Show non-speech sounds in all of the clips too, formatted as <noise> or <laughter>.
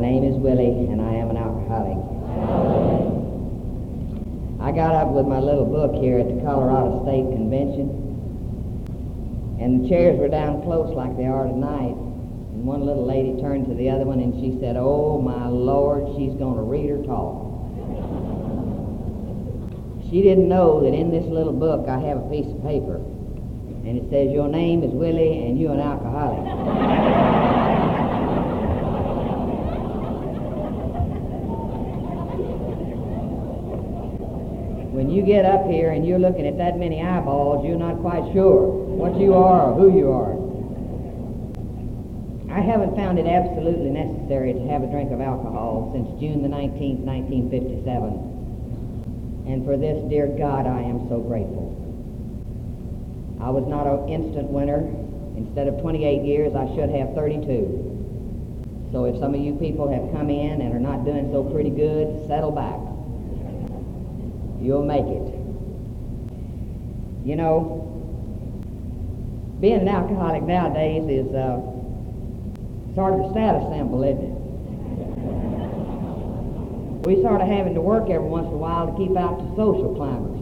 name is Willie, and I am an alcoholic. I got up with my little book here at the Colorado State Convention, and the chairs were down close like they are tonight. And one little lady turned to the other one and she said, Oh, my Lord, she's going to read her talk. She didn't know that in this little book I have a piece of paper, and it says, Your name is Willie, and you're an alcoholic. You get up here and you're looking at that many eyeballs, you're not quite sure what you are or who you are. I haven't found it absolutely necessary to have a drink of alcohol since June the 19th, 1957. And for this, dear God, I am so grateful. I was not an instant winner. Instead of 28 years, I should have 32. So if some of you people have come in and are not doing so pretty good, settle back you'll make it. You know, being an alcoholic nowadays is uh, sort of a status symbol, isn't it? <laughs> We sort of having to work every once in a while to keep out the social climbers.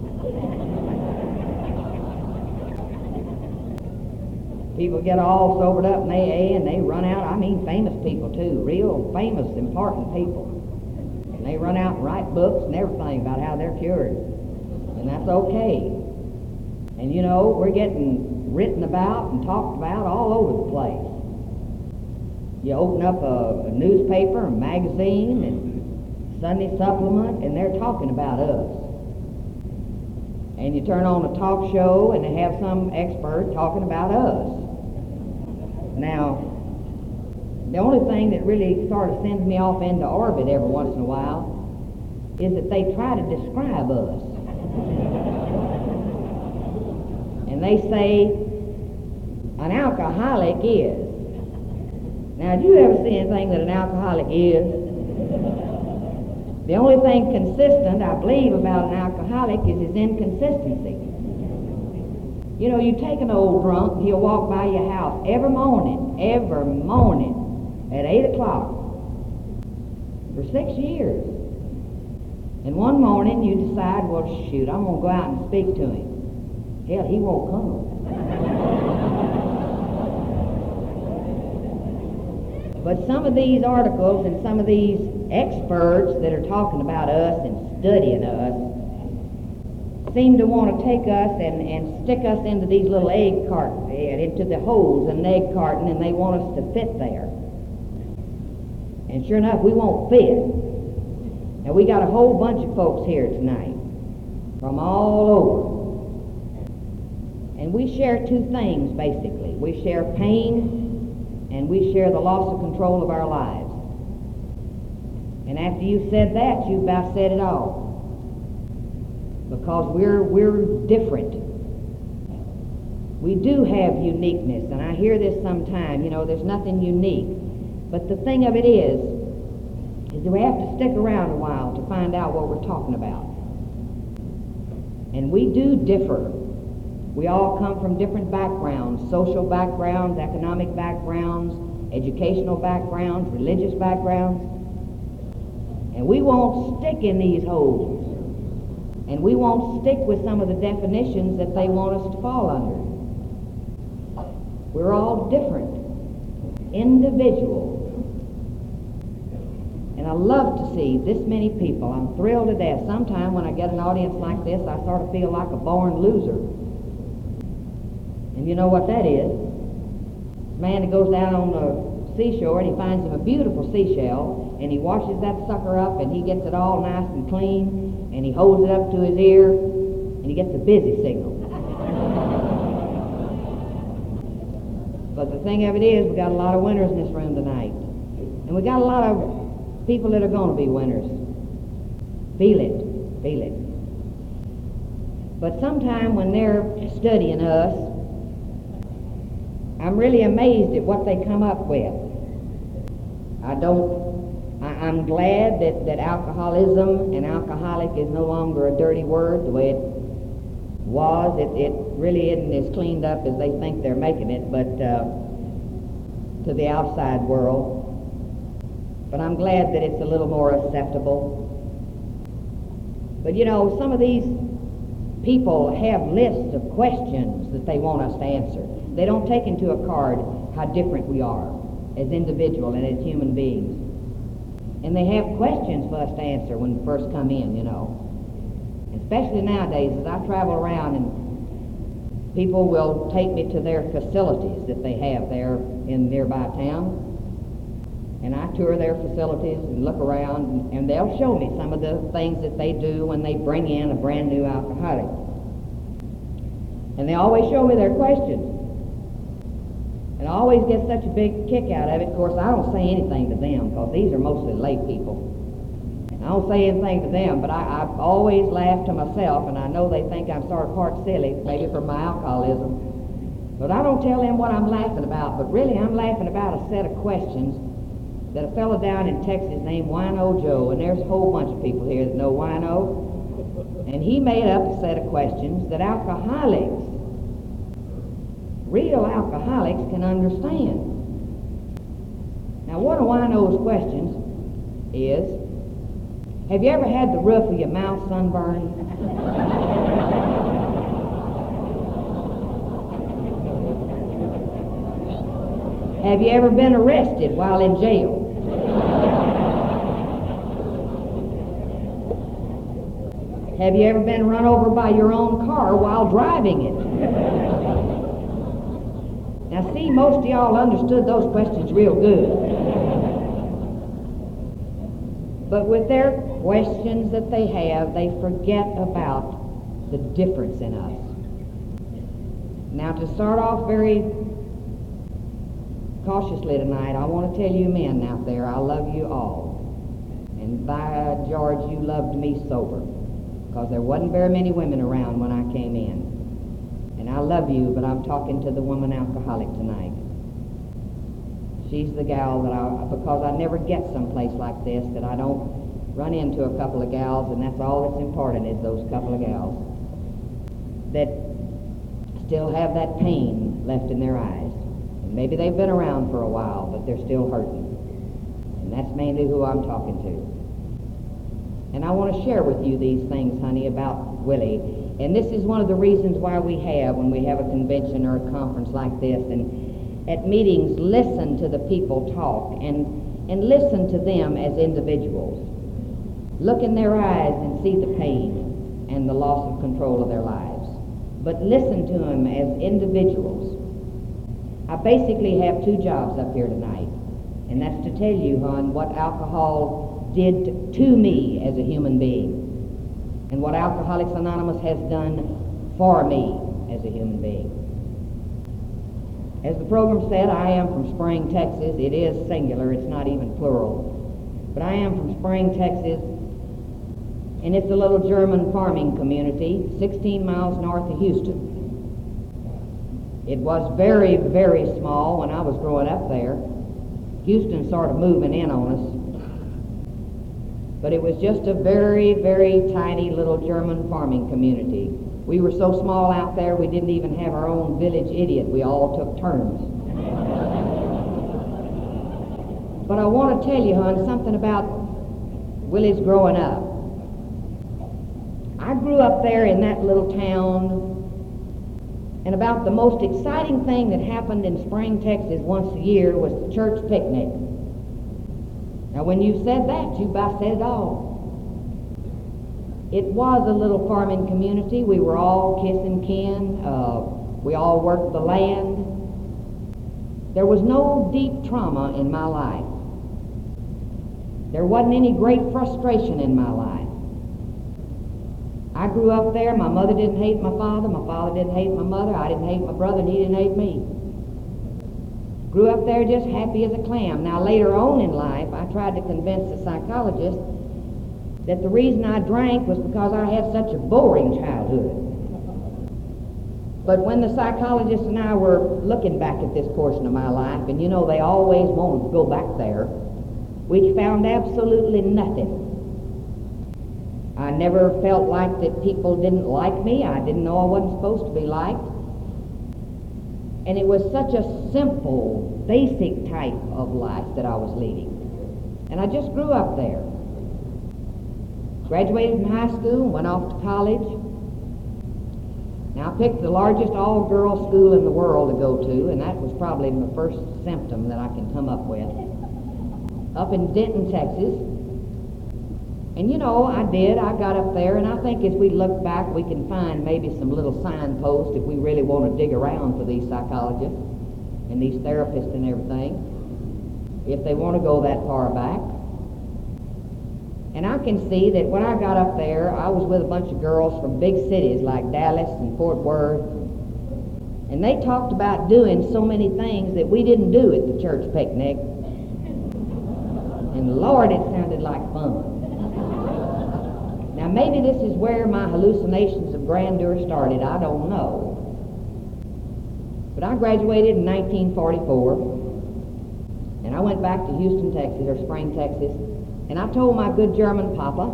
People get all sobered up in AA and they run out. I mean, famous people too, real famous, important people. They run out and write books and everything about how they're cured. And that's okay. And you know, we're getting written about and talked about all over the place. You open up a, a newspaper, a magazine, and Sunday supplement, and they're talking about us. And you turn on a talk show, and they have some expert talking about us. Now, the only thing that really sort of sends me off into orbit every once in a while is that they try to describe us. <laughs> and they say an alcoholic is. Now, do you ever see anything that an alcoholic is? The only thing consistent, I believe, about an alcoholic is his inconsistency. You know, you take an old drunk, he'll walk by your house every morning, every morning, at 8 o'clock for six years. And one morning you decide, well, shoot, I'm going to go out and speak to him. Hell, he won't come. but some of these articles and some of these experts that are talking about us and studying us seem to want to take us and, and stick us into these little egg cartons, into the holes in egg carton, and they want us to fit there. And sure enough, we won't fit. Now, we got a whole bunch of folks here tonight from all over. And we share two things, basically. We share pain, and we share the loss of control of our lives. And after you've said that, you've about said it all. Because we're, we're different. We do have uniqueness, and I hear this sometimes. you know, there's nothing unique. But the thing of it is, is that we have to stick around a while to find out what we're talking about. And we do differ. We all come from different backgrounds, social backgrounds, economic backgrounds, educational backgrounds, religious backgrounds. And we won't stick in these holes. And we won't stick with some of the definitions that they want us to fall under. We're all different, individuals. And I love to see this many people. I'm thrilled to death. Sometimes when I get an audience like this, I sort of feel like a born loser. And you know what that is? Man that goes down on the seashore and he finds him a beautiful seashell and he washes that sucker up and he gets it all nice and clean and he holds it up to his ear and he gets a busy signal. <laughs> but the thing of it is, we got a lot of winners in this room tonight. And we got a lot of people that are going to be winners. Feel it. Feel it. But sometime when they're studying us, I'm really amazed at what they come up with. I don't, I, I'm glad that, that alcoholism and alcoholic is no longer a dirty word the way it was. It, it really isn't as cleaned up as they think they're making it, but uh, to the outside world. But I'm glad that it's a little more acceptable. But you know, some of these people have lists of questions that they want us to answer. They don't take into account how different we are as individuals and as human beings. And they have questions for us to answer when we first come in, you know. Especially nowadays, as I travel around and people will take me to their facilities that they have there in nearby town. And I tour their facilities and look around, and they'll show me some of the things that they do when they bring in a brand new alcoholic. And they always show me their questions. And I always get such a big kick out of it. Of course, I don't say anything to them because these are mostly lay people. And I don't say anything to them, but I, I always laugh to myself, and I know they think I'm sort of part silly, maybe from my alcoholism. But I don't tell them what I'm laughing about, but really I'm laughing about a set of questions that a fellow down in Texas named Wino Joe, and there's a whole bunch of people here that know Wino, and he made up a set of questions that alcoholics real alcoholics can understand. Now, one of Wino's questions is, have you ever had the roof of your mouth sunburned? <laughs> have you ever been arrested while in jail? Have you ever been run over by your own car while driving it? Now, see, most of y'all understood those questions real good. But with their questions that they have, they forget about the difference in us. Now, to start off very cautiously tonight, I want to tell you men out there, I love you all. And by George, you loved me sober. Because there wasn't very many women around when I came in. And I love you, but I'm talking to the woman alcoholic tonight. She's the gal that I, because I never get someplace like this, that I don't run into a couple of gals, and that's all that's important is those couple of gals that still have that pain left in their eyes. And maybe they've been around for a while, but they're still hurting. And that's mainly who I'm talking to. And I want to share with you these things, honey, about Willie and this is one of the reasons why we have, when we have a convention or a conference like this, and at meetings, listen to the people talk and, and listen to them as individuals. Look in their eyes and see the pain and the loss of control of their lives. But listen to them as individuals. I basically have two jobs up here tonight, and that's to tell you, hon, what alcohol did to me as a human being and what Alcoholics Anonymous has done for me as a human being. As the program said, I am from Spring, Texas. It is singular, it's not even plural. But I am from Spring, Texas, and it's a little German farming community 16 miles north of Houston. It was very, very small when I was growing up there. Houston sort of moving in on us. But it was just a very, very tiny little German farming community. We were so small out there, we didn't even have our own village idiot. We all took turns. but I want to tell you, hon, something about Willie's growing up. I grew up there in that little town, and about the most exciting thing that happened in Spring, Texas once a year was the church picnic. Now, when you said that, you about said it all. It was a little farming community. We were all kissing kin. Uh, we all worked the land. There was no deep trauma in my life. There wasn't any great frustration in my life. I grew up there. My mother didn't hate my father. My father didn't hate my mother. I didn't hate my brother, and he didn't hate me. Grew up there just happy as a clam. Now, later on in life, I tried to convince the psychologist that the reason I drank was because I had such a boring childhood. But when the psychologist and I were looking back at this portion of my life, and you know they always want to go back there, we found absolutely nothing. I never felt like that people didn't like me. I didn't know I wasn't supposed to be liked. And it was such a simple, basic type of life that I was leading. And I just grew up there. Graduated from high school went off to college. Now, I picked the largest all girls school in the world to go to, and that was probably the first symptom that I can come up with. Up in Denton, Texas. And you know, I did. I got up there, and I think as we look back, we can find maybe some little signposts if we really want to dig around for these psychologists and these therapists and everything, if they want to go that far back. And I can see that when I got up there, I was with a bunch of girls from big cities like Dallas and Fort Worth. And they talked about doing so many things that we didn't do at the church picnic. And Lord, it sounded like fun. Now, maybe this is where my hallucinations of grandeur started. I don't know. But I graduated in 1944, and I went back to Houston, Texas, or Spring, Texas, and I told my good German papa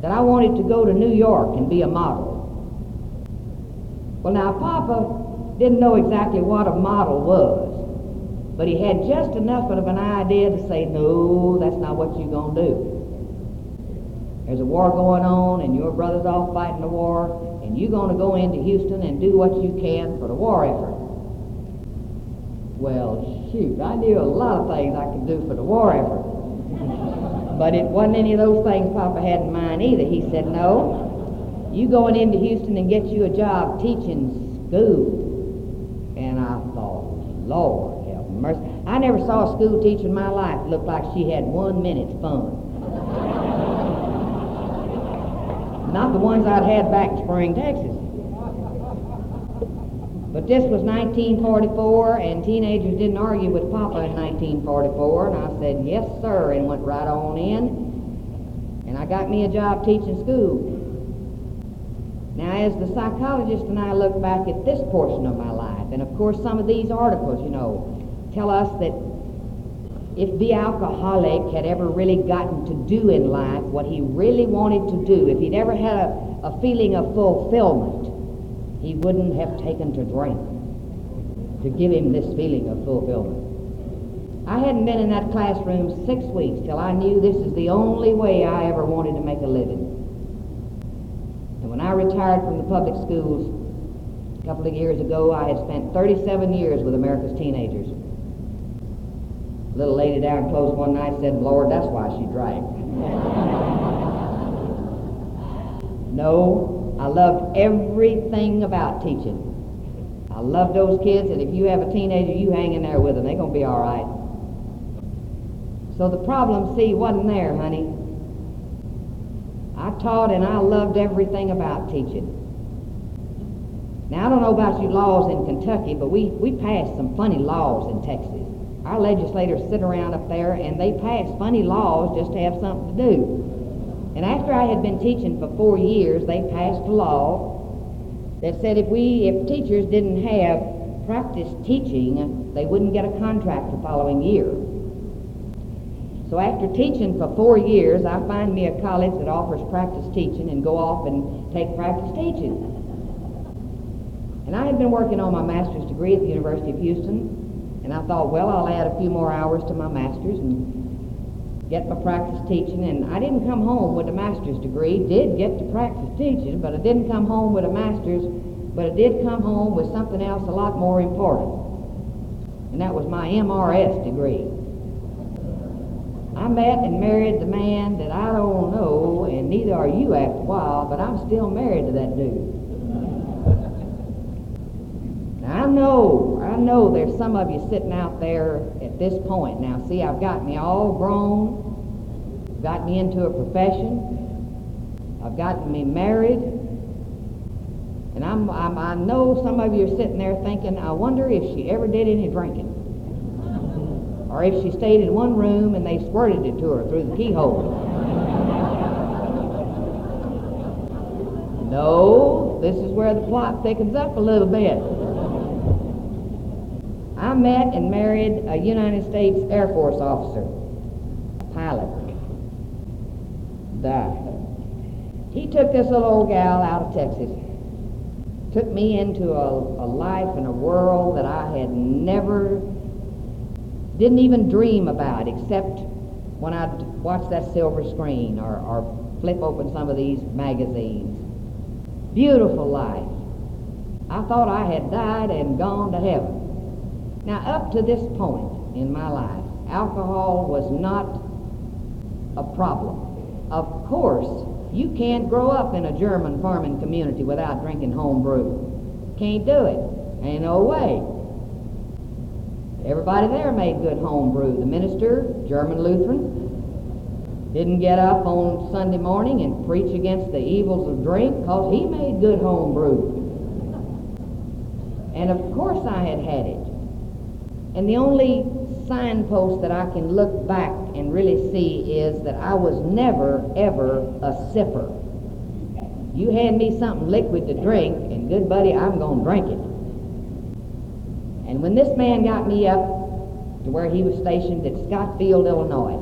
that I wanted to go to New York and be a model. Well, now, Papa didn't know exactly what a model was, but he had just enough of an idea to say, no, that's not what you're going to do. There's a war going on, and your brother's off fighting the war, and you're going to go into Houston and do what you can for the war effort. Well, shoot, I knew a lot of things I could do for the war effort. <laughs> But it wasn't any of those things Papa had in mind either. He said, no, you going into Houston and get you a job teaching school. And I thought, Lord have mercy. I never saw a school teacher in my life look like she had one minute's fun. Not the ones I'd had back in Spring, Texas. But this was 1944, and teenagers didn't argue with Papa in 1944, and I said, yes, sir, and went right on in, and I got me a job teaching school. Now, as the psychologist and I look back at this portion of my life, and of course some of these articles, you know, tell us that if the alcoholic had ever really gotten to do in life what he really wanted to do, if he'd ever had a, a feeling of fulfillment, he wouldn't have taken to drink to give him this feeling of fulfillment. I hadn't been in that classroom six weeks till I knew this is the only way I ever wanted to make a living. And when I retired from the public schools a couple of years ago, I had spent 37 years with America's teenagers. Little lady down close one night said, Lord, that's why she drank. no, I loved everything about teaching. I love those kids, and if you have a teenager, you hang in there with them. They're going to be all right. So the problem, see, wasn't there, honey. I taught and I loved everything about teaching. Now, I don't know about you laws in Kentucky, but we, we passed some funny laws in Texas. Our legislators sit around up there and they pass funny laws just to have something to do. And after I had been teaching for four years, they passed a law that said if we, if teachers didn't have practice teaching, they wouldn't get a contract the following year. So after teaching for four years, I find me a college that offers practice teaching and go off and take practice teaching. And I had been working on my master's degree at the University of Houston, and I thought, well, I'll add a few more hours to my master's and get my practice teaching, and I didn't come home with a master's degree. Did get to practice teaching, but I didn't come home with a master's, but I did come home with something else a lot more important, and that was my MRS degree. I met and married the man that I don't know, and neither are you after a while, but I'm still married to that dude. I know, know there's some of you sitting out there at this point. Now, see, I've got me all grown, got me into a profession. I've gotten me married. And I'm, I'm, i know some of you are sitting there thinking, I wonder if she ever did any drinking. <laughs> Or if she stayed in one room and they squirted it to her through the keyhole. <laughs> no, this is where the plot thickens up a little bit. I met and married a United States Air Force officer, a pilot died. He took this little old gal out of Texas, took me into a, a life and a world that I had never, didn't even dream about, except when I'd watch that silver screen or, or flip open some of these magazines. Beautiful life. I thought I had died and gone to heaven. Now, up to this point in my life, alcohol was not a problem. Of course, you can't grow up in a German farming community without drinking home brew. Can't do it. Ain't no way. Everybody there made good home brew. The minister, German Lutheran, didn't get up on Sunday morning and preach against the evils of drink because he made good home brew. And of course I had had it. And the only signpost that I can look back and really see is that I was never, ever a sipper. You hand me something liquid to drink, and good buddy, I'm going to drink it. And when this man got me up to where he was stationed at Scott Field, Illinois,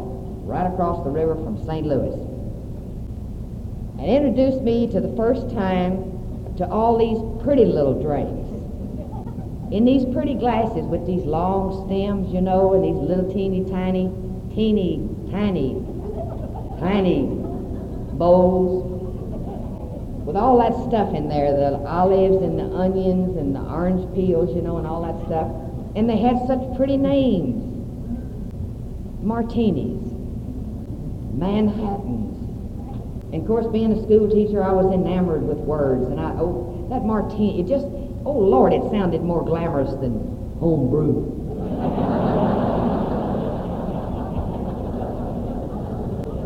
right across the river from St. Louis, and introduced me to the first time to all these pretty little drinks in these pretty glasses with these long stems, you know, and these little teeny tiny, teeny tiny, tiny bowls with all that stuff in there, the olives and the onions and the orange peels, you know, and all that stuff. And they had such pretty names. Martinis, Manhattans. And of course, being a school teacher, I was enamored with words. And I, oh, that martini, it just, Oh, Lord, it sounded more glamorous than home brew.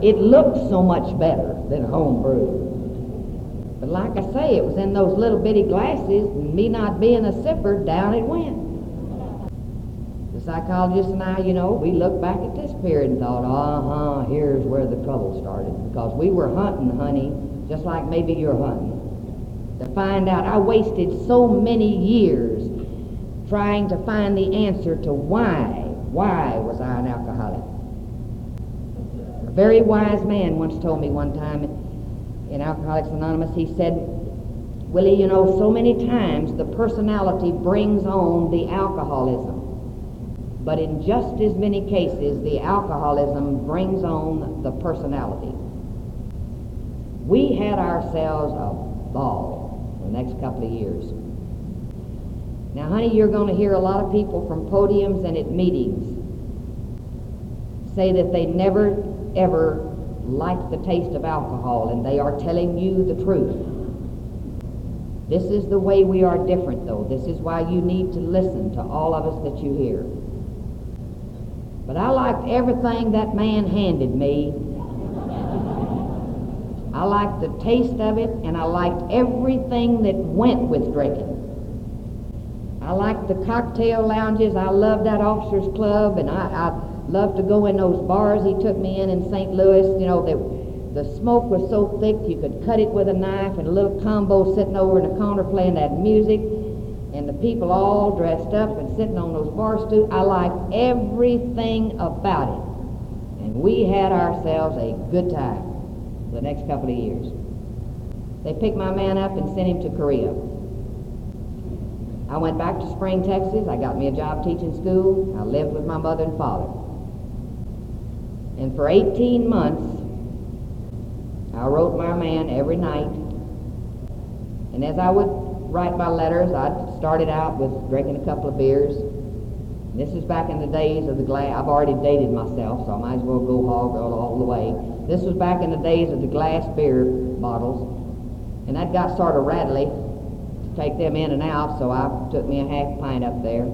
it looked so much better than home brew. But like I say, it was in those little bitty glasses, and me not being a sipper, down it went. The psychologist and I, you know, we looked back at this period and thought, uh-huh, here's where the trouble started. Because we were hunting, honey, just like maybe you're hunting to find out. I wasted so many years trying to find the answer to why, why was I an alcoholic? A very wise man once told me one time in Alcoholics Anonymous, he said, Willie, you know, so many times the personality brings on the alcoholism. But in just as many cases, the alcoholism brings on the personality. We had ourselves a ball next couple of years. Now, honey, you're going to hear a lot of people from podiums and at meetings say that they never, ever liked the taste of alcohol, and they are telling you the truth. This is the way we are different, though. This is why you need to listen to all of us that you hear. But I liked everything that man handed me I liked the taste of it, and I liked everything that went with drinking. I liked the cocktail lounges. I loved that officers club, and I, I loved to go in those bars he took me in in St. Louis. You know, the, the smoke was so thick you could cut it with a knife, and a little combo sitting over in the corner playing that music, and the people all dressed up and sitting on those bar stools. I liked everything about it, and we had ourselves a good time the next couple of years. They picked my man up and sent him to Korea. I went back to Spring, Texas. I got me a job teaching school. I lived with my mother and father. And for 18 months, I wrote my man every night. And as I would write my letters, I started out with drinking a couple of beers. This is back in the days of the glass. I've already dated myself, so I might as well go hog all the way. This was back in the days of the glass beer bottles, and that got sort of rattly to take them in and out, so I took me a half pint up there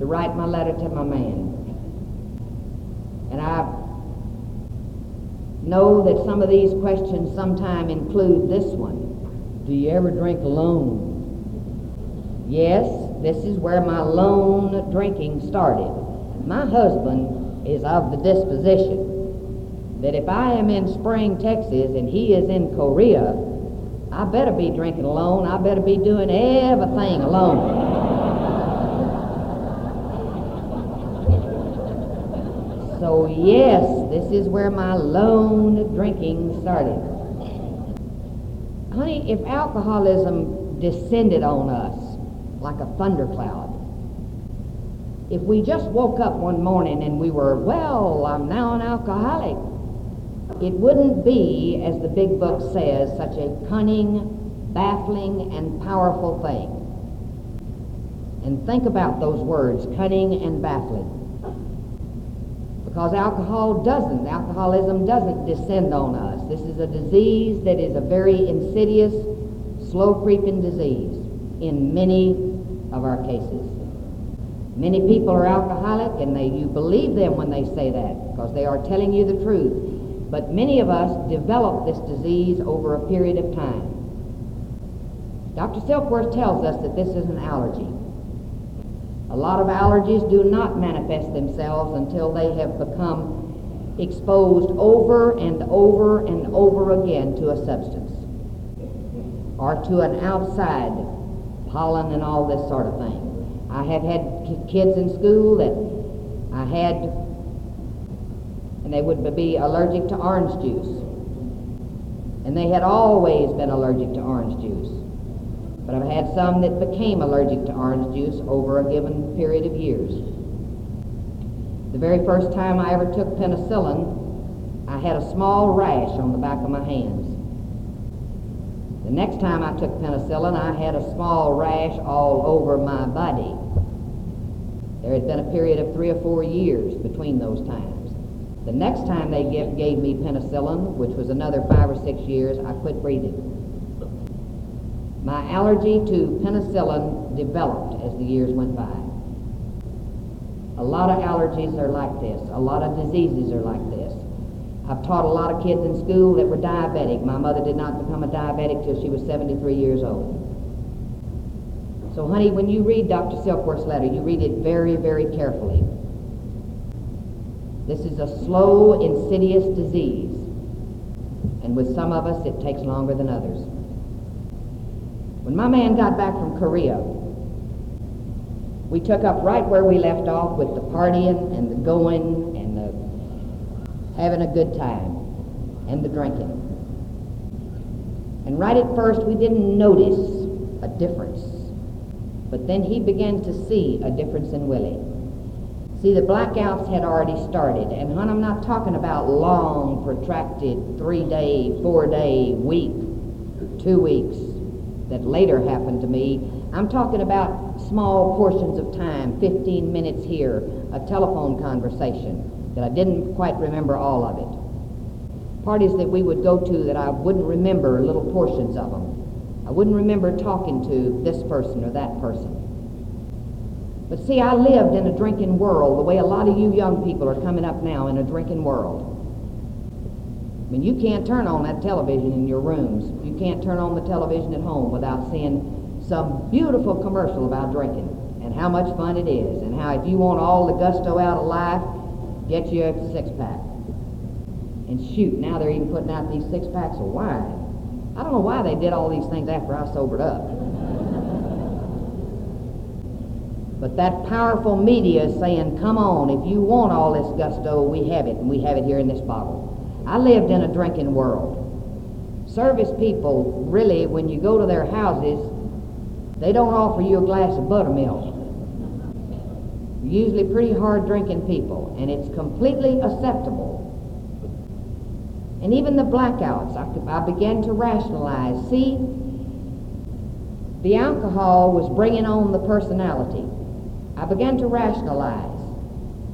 to write my letter to my man. And I know that some of these questions sometime include this one. Do you ever drink alone? Yes, this is where my lone drinking started. My husband is of the disposition that if I am in Spring, Texas, and he is in Korea, I better be drinking alone. I better be doing everything alone. so, yes, this is where my lone drinking started. Honey, if alcoholism descended on us like a thundercloud, if we just woke up one morning and we were, well, I'm now an alcoholic, it wouldn't be, as the big book says, such a cunning, baffling, and powerful thing. And think about those words, cunning and baffling. Because alcohol doesn't, alcoholism doesn't descend on us. This is a disease that is a very insidious, slow creeping disease in many of our cases. Many people are alcoholic and they, you believe them when they say that because they are telling you the truth. But many of us develop this disease over a period of time. Dr. Silkworth tells us that this is an allergy. A lot of allergies do not manifest themselves until they have become exposed over and over and over again to a substance or to an outside pollen and all this sort of thing. I have had kids in school that I had and they would be allergic to orange juice. And they had always been allergic to orange juice. But I've had some that became allergic to orange juice over a given period of years. The very first time I ever took penicillin, I had a small rash on the back of my hands. The next time I took penicillin, I had a small rash all over my body. There had been a period of three or four years between those times. The next time they give, gave me penicillin, which was another five or six years, I quit breathing. My allergy to penicillin developed as the years went by. A lot of allergies are like this. A lot of diseases are like this. I've taught a lot of kids in school that were diabetic. My mother did not become a diabetic till she was 73 years old. So, honey, when you read Dr. Silkworth's letter, you read it very, very carefully. This is a slow, insidious disease. And with some of us, it takes longer than others. When my man got back from Korea, we took up right where we left off with the partying and the going and the having a good time and the drinking. And right at first, we didn't notice a difference. But then he began to see a difference in Willie. See, the blackouts had already started. And, hon, I'm not talking about long, protracted, three day, four day, week, two weeks that later happened to me. I'm talking about small portions of time 15 minutes here, a telephone conversation that I didn't quite remember all of it. Parties that we would go to that I wouldn't remember little portions of them. I wouldn't remember talking to this person or that person. But see, I lived in a drinking world the way a lot of you young people are coming up now in a drinking world. I mean, you can't turn on that television in your rooms. You can't turn on the television at home without seeing some beautiful commercial about drinking and how much fun it is and how if you want all the gusto out of life, get you a six pack. And shoot, now they're even putting out these six packs of wine. I don't know why they did all these things after I sobered up. But that powerful media is saying, come on, if you want all this gusto, we have it, and we have it here in this bottle. I lived in a drinking world. Service people, really, when you go to their houses, they don't offer you a glass of buttermilk. Usually pretty hard drinking people, and it's completely acceptable. And even the blackouts, I, I began to rationalize. See, the alcohol was bringing on the personality. I began to rationalize.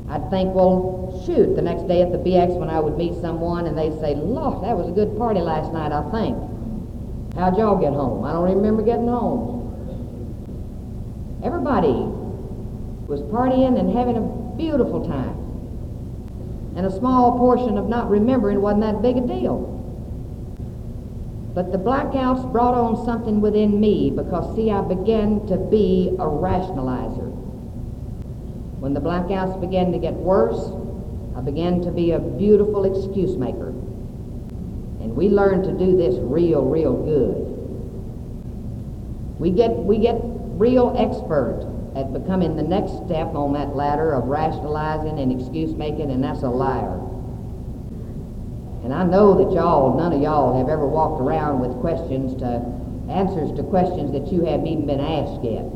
I'd think, well, shoot, the next day at the BX when I would meet someone and they'd say, look, that was a good party last night, I think. How'd y'all get home? I don't remember getting home. Everybody was partying and having a beautiful time. And a small portion of not remembering wasn't that big a deal. But the blackouts brought on something within me because, see, I began to be a rationalizer. When the blackouts began to get worse, I began to be a beautiful excuse maker. And we learned to do this real, real good. We get, we get real expert at becoming the next step on that ladder of rationalizing and excuse making, and that's a liar. And I know that y'all, none of y'all have ever walked around with questions to, answers to questions that you haven't even been asked yet.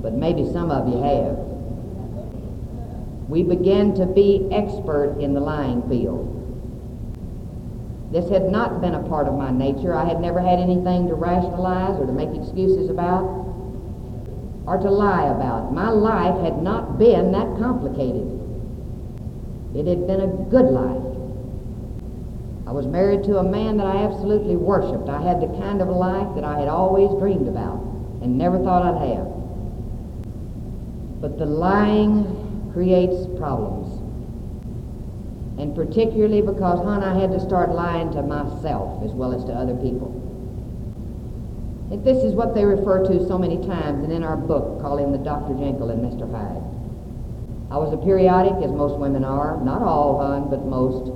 But maybe some of you have. We began to be expert in the lying field. This had not been a part of my nature. I had never had anything to rationalize or to make excuses about or to lie about. My life had not been that complicated. It had been a good life. I was married to a man that I absolutely worshiped. I had the kind of life that I had always dreamed about and never thought I'd have. But the lying creates problems. And particularly because, hon, I had to start lying to myself as well as to other people. And this is what they refer to so many times and in our book calling the Dr. Jekyll and Mr. Hyde. I was a periodic, as most women are. Not all, hon, but most.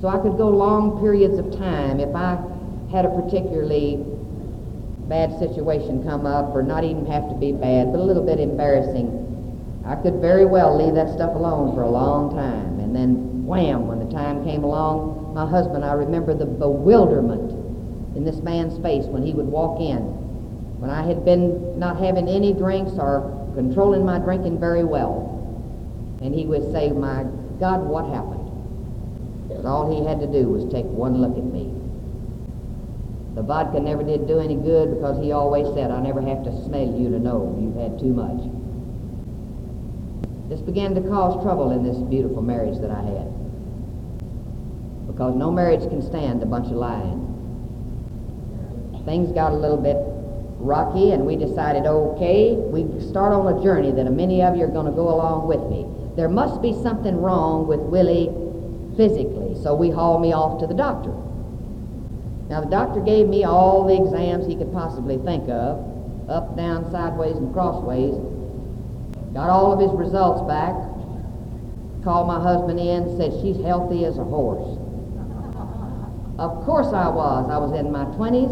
So I could go long periods of time if I had a particularly bad situation come up, or not even have to be bad, but a little bit embarrassing. I could very well leave that stuff alone for a long time. And then, wham, when the time came along, my husband, I remember the bewilderment in this man's face when he would walk in. When I had been not having any drinks or controlling my drinking very well. And he would say, My God, what happened? But all he had to do was take one look at me. The vodka never did do any good because he always said, I never have to smell you to know you've had too much. This began to cause trouble in this beautiful marriage that I had. Because no marriage can stand a bunch of lying. Things got a little bit rocky, and we decided, okay, we start on a journey that many of you are going to go along with me. There must be something wrong with Willie physically, so we hauled me off to the doctor. Now, the doctor gave me all the exams he could possibly think of up, down, sideways, and crossways. Got all of his results back. Called my husband in, said, She's healthy as a horse. Of course I was. I was in my 20s.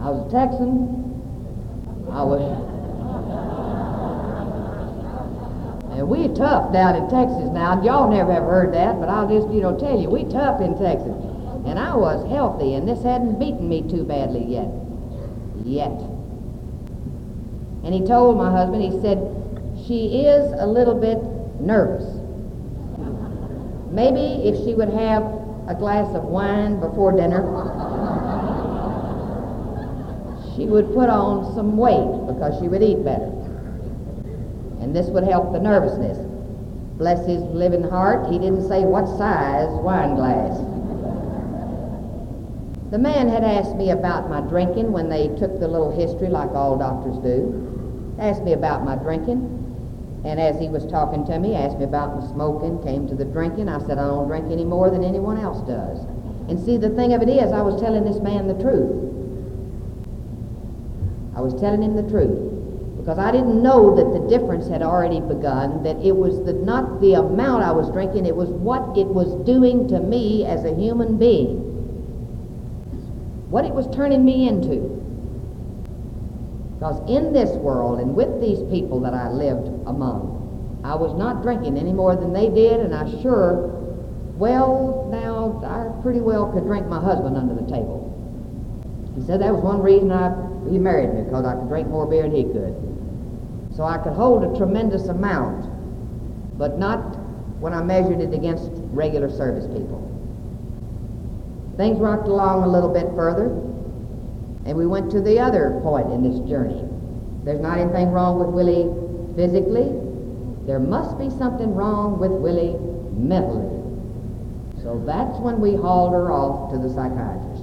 I was a Texan. I was. And we tough down in Texas now. Y'all never have heard that, but I'll just, you know, tell you, we tough in Texas. And I was healthy, and this hadn't beaten me too badly yet. Yet. And he told my husband, he said, she is a little bit nervous. Maybe if she would have a glass of wine before dinner, she would put on some weight because she would eat better. And this would help the nervousness. Bless his living heart, he didn't say what size wine glass. The man had asked me about my drinking when they took the little history, like all doctors do. Asked me about my drinking. And as he was talking to me, asked me about my smoking, came to the drinking. I said, I don't drink any more than anyone else does. And see, the thing of it is, I was telling this man the truth. I was telling him the truth because I didn't know that the difference had already begun, that it was the, not the amount I was drinking, it was what it was doing to me as a human being, what it was turning me into. Because in this world and with these people that I lived among, I was not drinking any more than they did, and I sure, well, now, I pretty well could drink my husband under the table. He said that was one reason I he married me because I could drink more beer than he could. So I could hold a tremendous amount, but not when I measured it against regular service people. Things rocked along a little bit further, and we went to the other point in this journey. There's not anything wrong with Willie physically. There must be something wrong with Willie mentally. So that's when we hauled her off to the psychiatrist.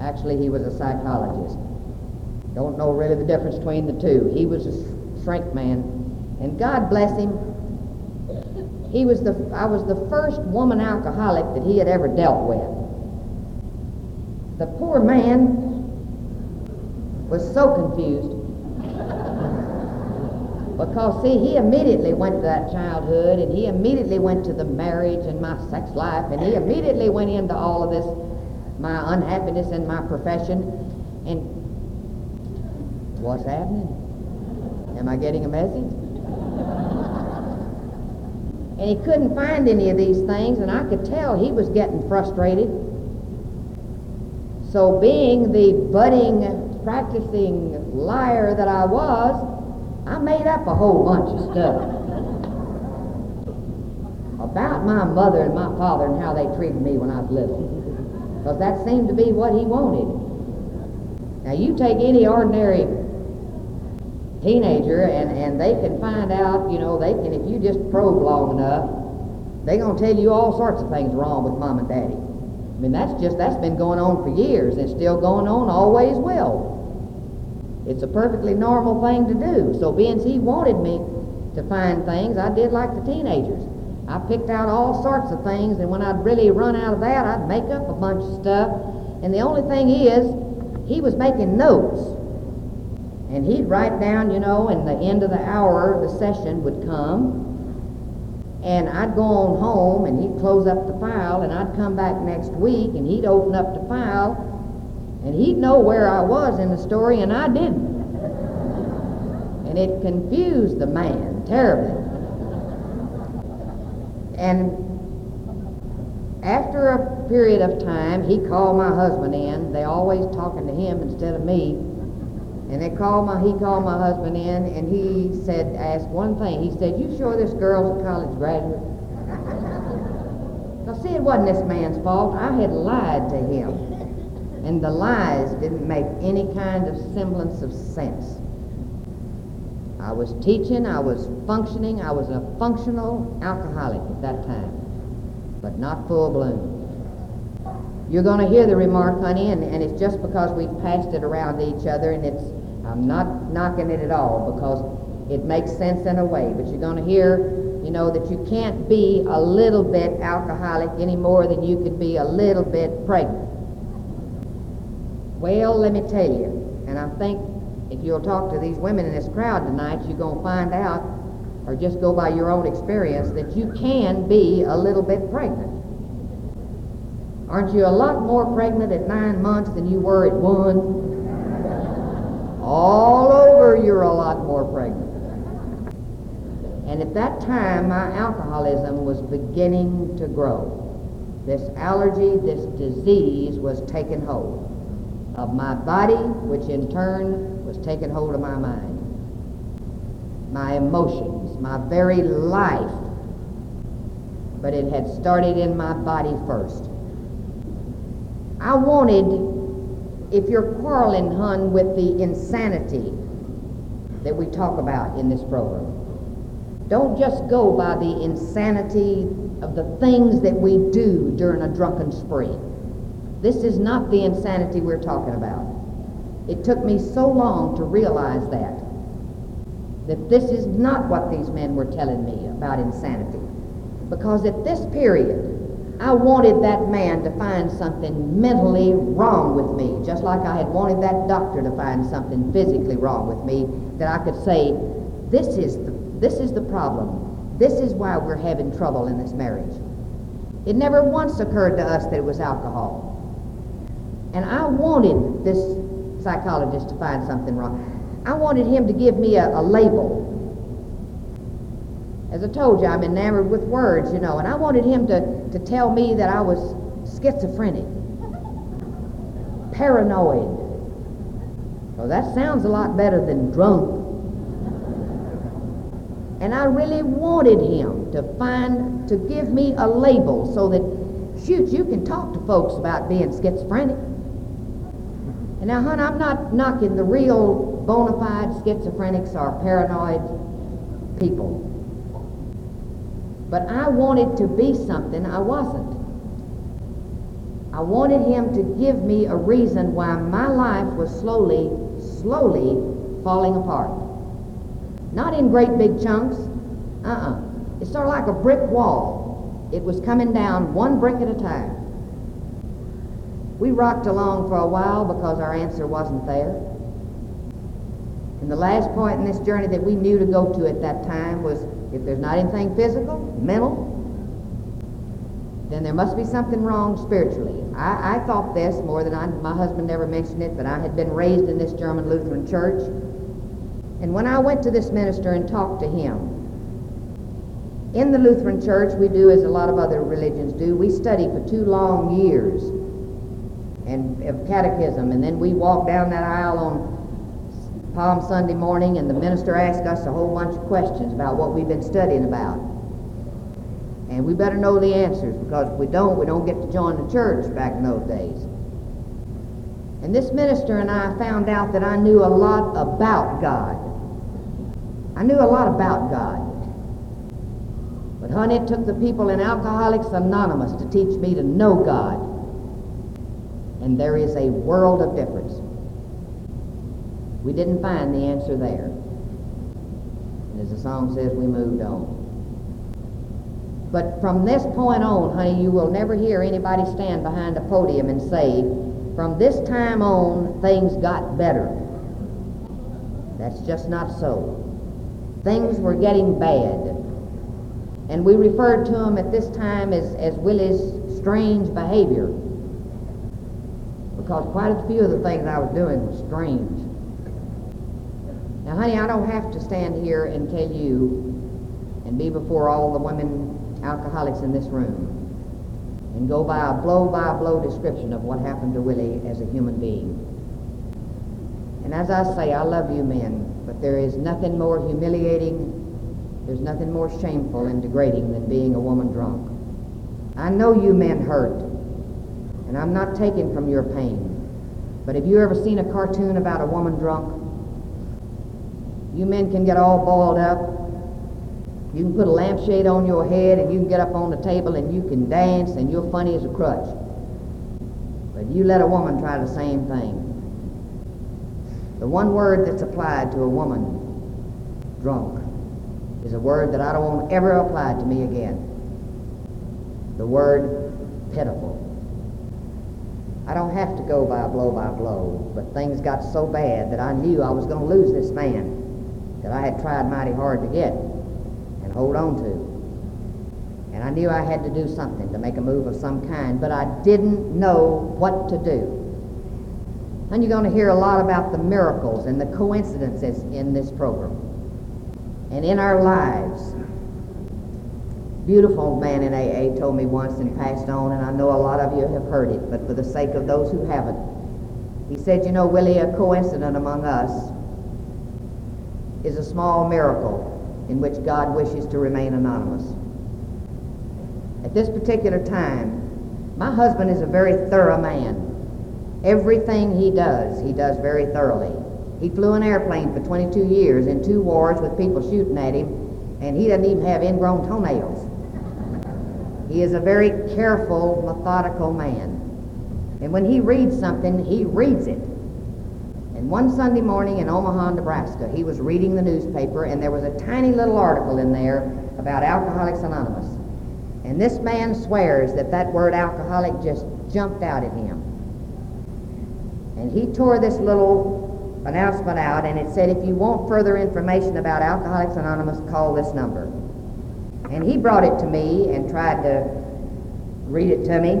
Actually, he was a psychologist. Don't know really the difference between the two. He was a shrink man, and God bless him. He was the I was the first woman alcoholic that he had ever dealt with. The poor man was so confused because see he immediately went to that childhood and he immediately went to the marriage and my sex life and he immediately went into all of this my unhappiness in my profession and What's happening? Am I getting a message? and he couldn't find any of these things, and I could tell he was getting frustrated. So, being the budding, practicing liar that I was, I made up a whole bunch of stuff. About my mother and my father and how they treated me when I was little. Because that seemed to be what he wanted. Now, you take any ordinary teenager and, and they can find out, you know, they can, if you just probe long enough, they're going to tell you all sorts of things wrong with mom and daddy. I mean, that's just, that's been going on for years and still going on, always will. It's a perfectly normal thing to do. So, being he wanted me to find things, I did like the teenagers. I picked out all sorts of things, and when I'd really run out of that, I'd make up a bunch of stuff. And the only thing is, he was making notes. And he'd write down, you know, and the end of the hour, the session would come. And I'd go on home, and he'd close up the file, and I'd come back next week, and he'd open up the file, and he'd know where I was in the story, and I didn't. And it confused the man terribly. And after a period of time, he called my husband in. They always talking to him instead of me. And they called my, he called my husband in, and he said, asked one thing. He said, "You sure this girl's a college graduate?" <laughs> now, see, it wasn't this man's fault. I had lied to him, and the lies didn't make any kind of semblance of sense. I was teaching, I was functioning, I was a functional alcoholic at that time, but not full bloom. You're going to hear the remark, honey, and, and it's just because we passed it around to each other, and it's, I'm not knocking it at all because it makes sense in a way, but you're going to hear, you know, that you can't be a little bit alcoholic any more than you could be a little bit pregnant. Well, let me tell you, and I think if you'll talk to these women in this crowd tonight, you're going to find out, or just go by your own experience, that you can be a little bit pregnant. Aren't you a lot more pregnant at nine months than you were at one? All over, you're a lot more pregnant. And at that time, my alcoholism was beginning to grow. This allergy, this disease was taking hold of my body, which in turn was taking hold of my mind, my emotions, my very life. But it had started in my body first. I wanted, if you're quarreling, hun, with the insanity that we talk about in this program, don't just go by the insanity of the things that we do during a drunken spree. This is not the insanity we're talking about. It took me so long to realize that. That this is not what these men were telling me about insanity. Because at this period, I wanted that man to find something mentally wrong with me, just like I had wanted that doctor to find something physically wrong with me, that I could say, this is the, this is the problem. This is why we're having trouble in this marriage. It never once occurred to us that it was alcohol. And I wanted this psychologist to find something wrong. I wanted him to give me a, a label. As I told you, I'm enamored with words, you know, and I wanted him to, to tell me that I was schizophrenic, paranoid. Well, that sounds a lot better than drunk. And I really wanted him to find, to give me a label so that, shoot, you can talk to folks about being schizophrenic. And now, hon, I'm not knocking the real bona fide schizophrenics or paranoid people. But I wanted to be something I wasn't. I wanted him to give me a reason why my life was slowly, slowly falling apart. Not in great big chunks. Uh-uh. It's sort of like a brick wall. It was coming down one brick at a time. We rocked along for a while because our answer wasn't there. And the last point in this journey that we knew to go to at that time was if there's not anything physical, mental, then there must be something wrong spiritually. I, I thought this more than I, my husband never mentioned it, but I had been raised in this German Lutheran church. And when I went to this minister and talked to him, in the Lutheran church, we do as a lot of other religions do, we study for two long years and of catechism, and then we walk down that aisle on Palm Sunday morning, and the minister asks us a whole bunch of questions about what we've been studying about. And we better know the answers because if we don't, we don't get to join the church back in those days. And this minister and I found out that I knew a lot about God. I knew a lot about God. But honey, it took the people in Alcoholics Anonymous to teach me to know God. And there is a world of difference. We didn't find the answer there. And as the song says, we moved on. But from this point on, honey, you will never hear anybody stand behind a podium and say, from this time on, things got better. That's just not so. Things were getting bad. And we referred to them at this time as, as Willie's strange behavior. Because quite a few of the things I was doing were strange. Now, honey, I don't have to stand here and tell you and be before all the women alcoholics in this room and go by a blow by blow description of what happened to Willie as a human being. And as I say, I love you men, but there is nothing more humiliating, there's nothing more shameful and degrading than being a woman drunk. I know you men hurt, and I'm not taking from your pain. But have you ever seen a cartoon about a woman drunk? You men can get all balled up, you can put a lampshade on your head and you can get up on the table and you can dance and you're funny as a crutch. But you let a woman try the same thing. The one word that's applied to a woman, drunk, is a word that I don't want ever applied to me again. The word pitiful. I don't have to go by blow by blow, but things got so bad that I knew I was going to lose this man that I had tried mighty hard to get and hold on to. And I knew I had to do something to make a move of some kind, but I didn't know what to do. And you're going to hear a lot about the miracles and the coincidences in this program and in our lives. Beautiful man in AA told me once and passed on, and I know a lot of you have heard it, but for the sake of those who haven't, he said, You know, Willie, a coincidence among us is a small miracle in which God wishes to remain anonymous. At this particular time, my husband is a very thorough man. Everything he does, he does very thoroughly. He flew an airplane for 22 years in two wars with people shooting at him, and he doesn't even have ingrown toenails. He is a very careful, methodical man. And when he reads something, he reads it. And one Sunday morning in Omaha, Nebraska, he was reading the newspaper, and there was a tiny little article in there about Alcoholics Anonymous. And this man swears that that word alcoholic just jumped out at him. And he tore this little announcement out, and it said, if you want further information about Alcoholics Anonymous, call this number. And he brought it to me and tried to read it to me.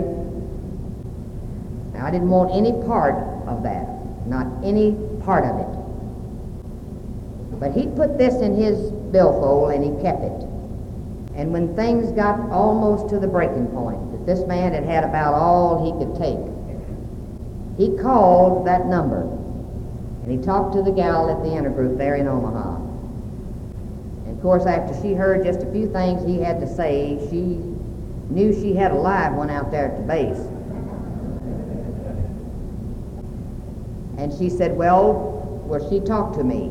Now, I didn't want any part of that not any part of it. But he put this in his billfold and he kept it. And when things got almost to the breaking point, that this man had had about all he could take, he called that number and he talked to the gal at the intergroup there in Omaha. Of course, after she heard just a few things he had to say, she knew she had a live one out there at the base. And she said, Well, will she talk to me?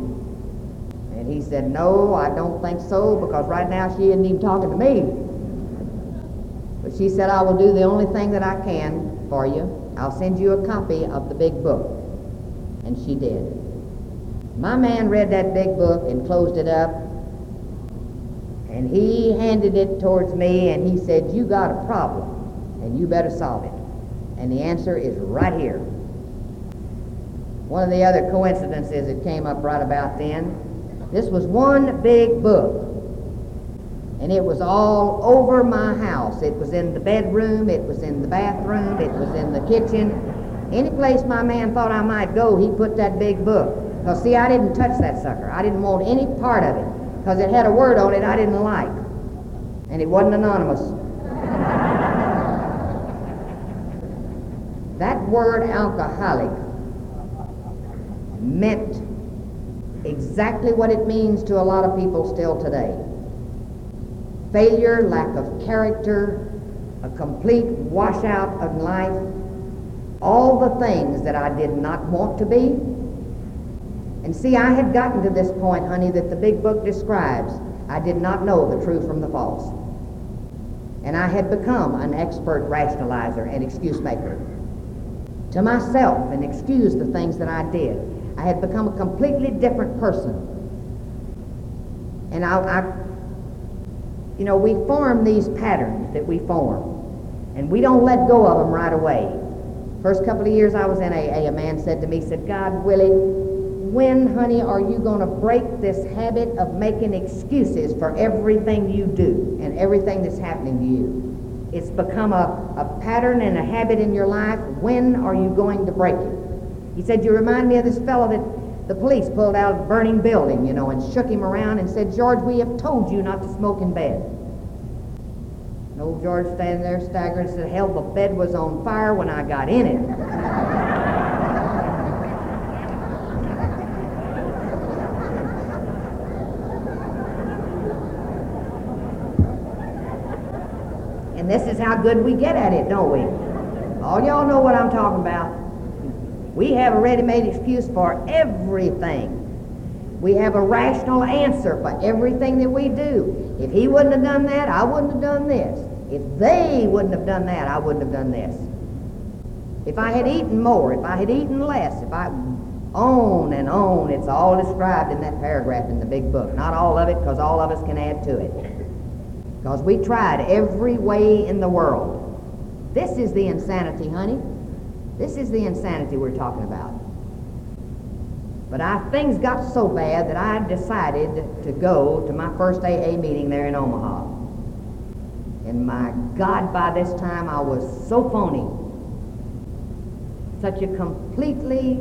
And he said, No, I don't think so, because right now she isn't even talking to me. But she said, I will do the only thing that I can for you. I'll send you a copy of the big book. And she did. My man read that big book and closed it up. And he handed it towards me and he said, You got a problem and you better solve it. And the answer is right here. One of the other coincidences that came up right about then, this was one big book. And it was all over my house. It was in the bedroom, it was in the bathroom, it was in the kitchen. Any place my man thought I might go, he put that big book. Because, see, I didn't touch that sucker. I didn't want any part of it. Because it had a word on it I didn't like. And it wasn't anonymous. that word alcoholic meant exactly what it means to a lot of people still today. failure, lack of character, a complete washout of life, all the things that I did not want to be. And see, I had gotten to this point, honey, that the big book describes. I did not know the true from the false. And I had become an expert rationalizer and excuse maker to myself and excuse the things that I did. I had become a completely different person. And I, I you know, we form these patterns that we form, and we don't let go of them right away. First couple of years I was in AA, a man said to me, said, God, Willie, when, honey, are you going to break this habit of making excuses for everything you do and everything that's happening to you? It's become a, a pattern and a habit in your life. When are you going to break it? He said, You remind me of this fellow that the police pulled out of a burning building, you know, and shook him around and said, George, we have told you not to smoke in bed. And old George standing there staggering said, Hell, the bed was on fire when I got in it. <laughs> And this is how good we get at it, don't we? All y'all know what I'm talking about. We have a ready-made excuse for everything. We have a rational answer for everything that we do. If he wouldn't have done that, I wouldn't have done this. If they wouldn't have done that, I wouldn't have done this. If I had eaten more, if I had eaten less, if I on and on, it's all described in that paragraph in the big book. Not all of it, because all of us can add to it. Because we tried every way in the world. This is the insanity, honey. This is the insanity we're talking about. But I, things got so bad that I decided to go to my first AA meeting there in Omaha. And my God, by this time I was so phony. Such a completely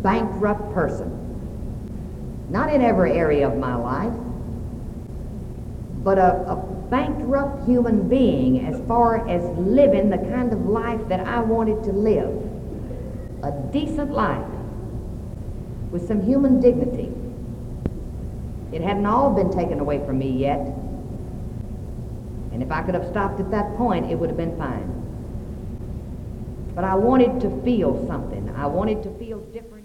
bankrupt person. Not in every area of my life but a, a bankrupt human being as far as living the kind of life that I wanted to live. A decent life with some human dignity. It hadn't all been taken away from me yet. And if I could have stopped at that point, it would have been fine. But I wanted to feel something. I wanted to feel different.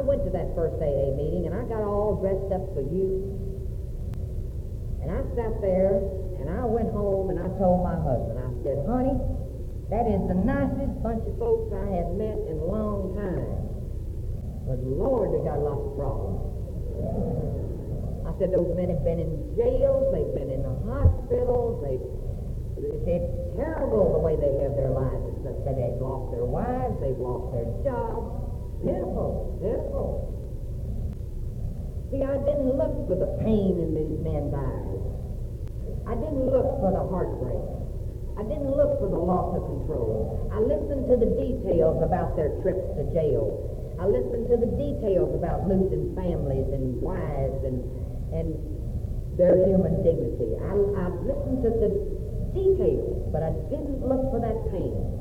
I went to that first AA meeting and I got all dressed up for you. And I sat there and I went home and I told my husband, I said, honey, that is the nicest bunch of folks I have met in a long time. But Lord, they got lots of problems. I said, those men have been in jails, they've been in the hospitals, they've it's terrible the way they have their lives. They've lost their wives, they've lost their jobs, Pitiful, pitiful. See, I didn't look for the pain in these men's eyes. I didn't look for the heartbreak. I didn't look for the loss of control. I listened to the details about their trips to jail. I listened to the details about losing families and wives and and their human dignity. I, I listened to the details, but I didn't look for that pain.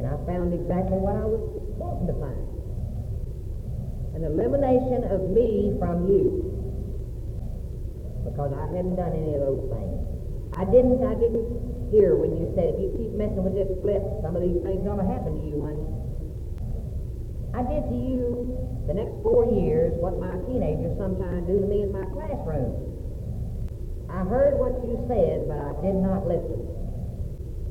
And I found exactly what I was wanting to find. An elimination of me from you. Because I hadn't done any of those things. I didn't I didn't hear when you said if you keep messing with this flip, some of these things gonna happen to you, honey. I did to you the next four years what my teenagers sometimes do to me in my classroom. I heard what you said, but I did not listen.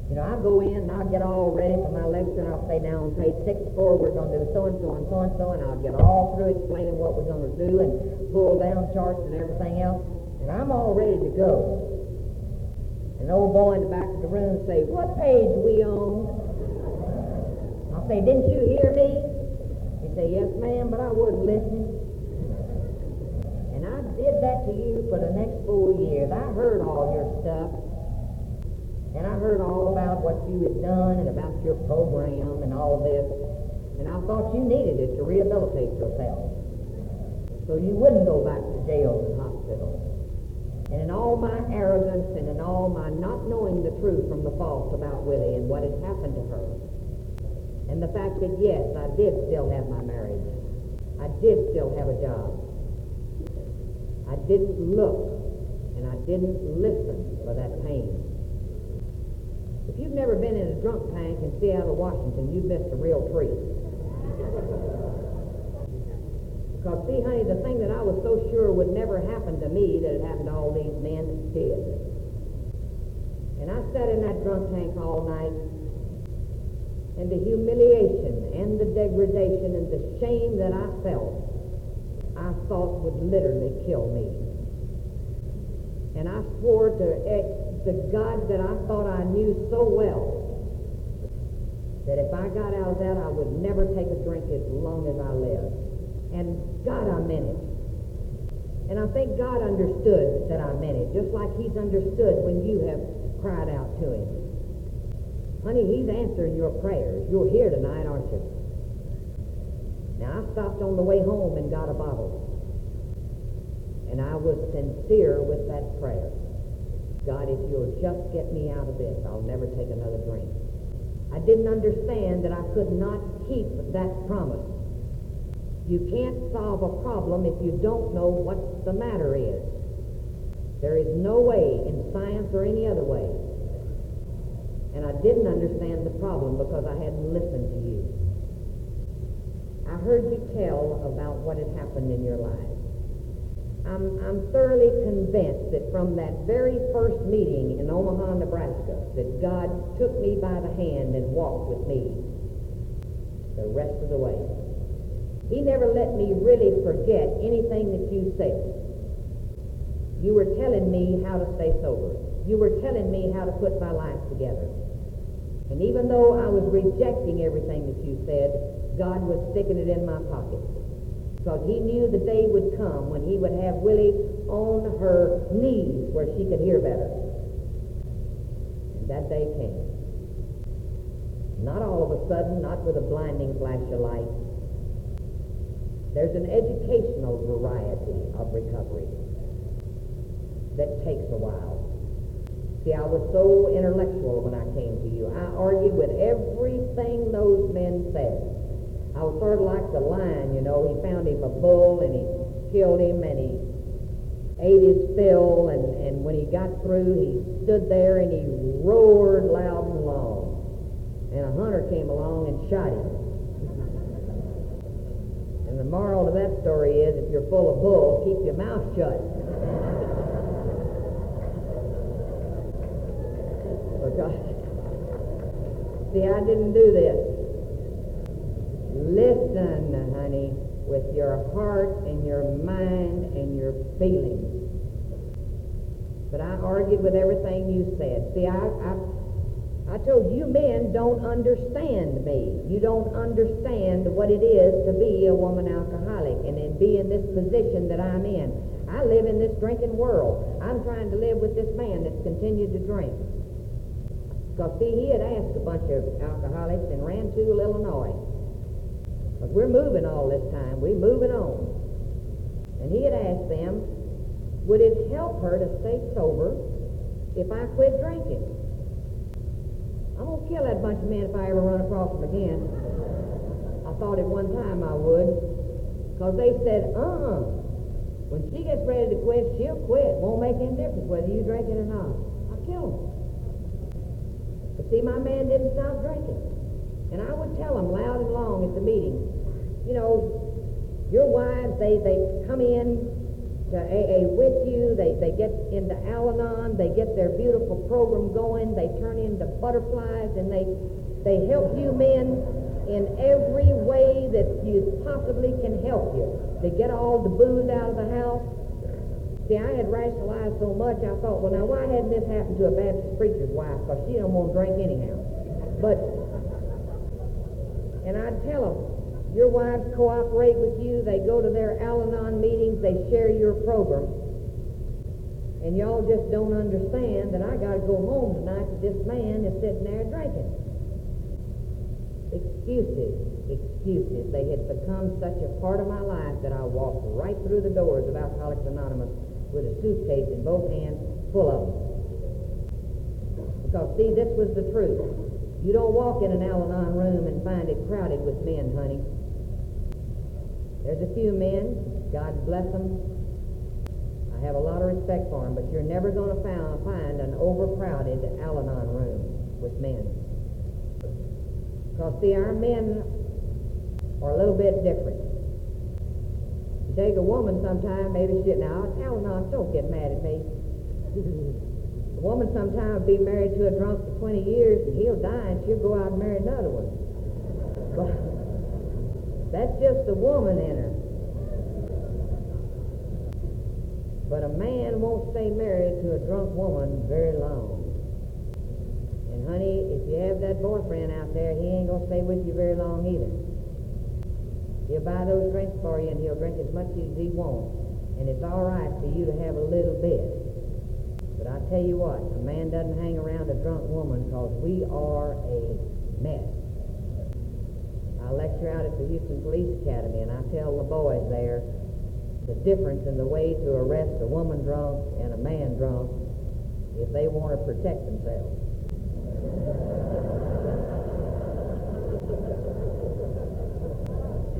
You know, I'll go in and I'll get all ready for my lecture and I'll say now on page 64 we're going to do so and so and so and so and I'll get all through explaining what we're going to do and pull down charts and everything else. And I'm all ready to go. And an old boy in the back of the room say, what page we on? I'll say, didn't you hear me? He'd say, yes ma'am, but I wasn't listening. And I did that to you for the next four years. I heard all your stuff. And I heard all about what you had done and about your program and all of this. And I thought you needed it to rehabilitate yourself. So you wouldn't go back to jail and hospitals. And in all my arrogance and in all my not knowing the truth from the false about Willie and what had happened to her, and the fact that, yes, I did still have my marriage. I did still have a job. I didn't look and I didn't listen for that pain. If you've never been in a drunk tank in Seattle, Washington, you've missed a real treat. Because, see, honey, the thing that I was so sure would never happen to me that it happened to all these men did. And I sat in that drunk tank all night, and the humiliation and the degradation and the shame that I felt, I thought would literally kill me. And I swore to the God that I thought I knew so well that if I got out of that, I would never take a drink as long as I lived. And God, I meant it. And I think God understood that I meant it, just like He's understood when you have cried out to him. Honey, he's answering your prayers. You're here tonight, aren't you? Now, I stopped on the way home and got a bottle. And I was sincere with that prayer. God, if you'll just get me out of this, I'll never take another drink. I didn't understand that I could not keep that promise. You can't solve a problem if you don't know what the matter is. There is no way in science or any other way. And I didn't understand the problem because I hadn't listened to you. I heard you tell about what had happened in your life. I'm, I'm thoroughly convinced that from that very first meeting in Omaha, Nebraska, that God took me by the hand and walked with me the rest of the way. He never let me really forget anything that you said. You were telling me how to stay sober. You were telling me how to put my life together. And even though I was rejecting everything that you said, God was sticking it in my pocket. Because he knew the day would come when he would have Willie on her knees where she could hear better. And that day came. Not all of a sudden, not with a blinding flash of light. There's an educational variety of recovery that takes a while. See, I was so intellectual when I came to you. I argued with everything those men said. I was sort of like the lion, you know. He found him a bull and he killed him and he ate his fill and, and when he got through, he stood there and he roared loud and long. And a hunter came along and shot him. And the moral of that story is if you're full of bull, keep your mouth shut. <laughs> See, I didn't do this. Listen, honey, with your heart and your mind and your feelings. But I argued with everything you said. See, I, I, I told you men don't understand me. You don't understand what it is to be a woman alcoholic and then be in this position that I'm in. I live in this drinking world. I'm trying to live with this man that's continued to drink. Because, see, he had asked a bunch of alcoholics and Rantoul Illinois. Because we're moving all this time. We're moving on. And he had asked them, would it help her to stay sober if I quit drinking? I'm going to kill that bunch of men if I ever run across them again. I thought at one time I would. Because they said, uh-uh. When she gets ready to quit, she'll quit. Won't make any difference whether you drink it or not. I'll kill them. But see, my man didn't stop drinking. And I would tell them loud and long at the meeting, you know, your wives, they, they come in to AA with you, they, they get into Al-Anon, they get their beautiful program going, they turn into butterflies, and they, they help you men in every way that you possibly can help you. They get all the booze out of the house, See, I had rationalized so much, I thought, well, now, why hadn't this happened to a Baptist preacher's wife? Because she don't want to drink anyhow. But, and I'd tell them, your wives cooperate with you. They go to their Al-Anon meetings. They share your program. And y'all just don't understand that I got to go home tonight that this man is sitting there drinking. Excuses, excuses. They had become such a part of my life that I walked right through the doors of Alcoholics Anonymous with a suitcase in both hands full of them. Because, see, this was the truth. You don't walk in an Al-Anon room and find it crowded with men, honey. There's a few men, God bless them, I have a lot of respect for them, but you're never going to find an overcrowded Al-Anon room with men. Because, see, our men are a little bit different. You take a woman sometime, maybe she, now, Al-Anon, don't get mad at me. <laughs> a woman sometime be married to a drunk for 20 years, and he'll die, and she'll go out and marry another one. But that's just the woman in her. But a man won't stay married to a drunk woman very long. And honey, if you have that boyfriend out there, he ain't gonna stay with you very long either. He'll buy those drinks for you and he'll drink as much as he wants. And it's all right for you to have a little bit. I tell you what, a man doesn't hang around a drunk woman because we are a mess. I lecture out at the Houston Police Academy and I tell the boys there the difference in the way to arrest a woman drunk and a man drunk if they want to protect themselves.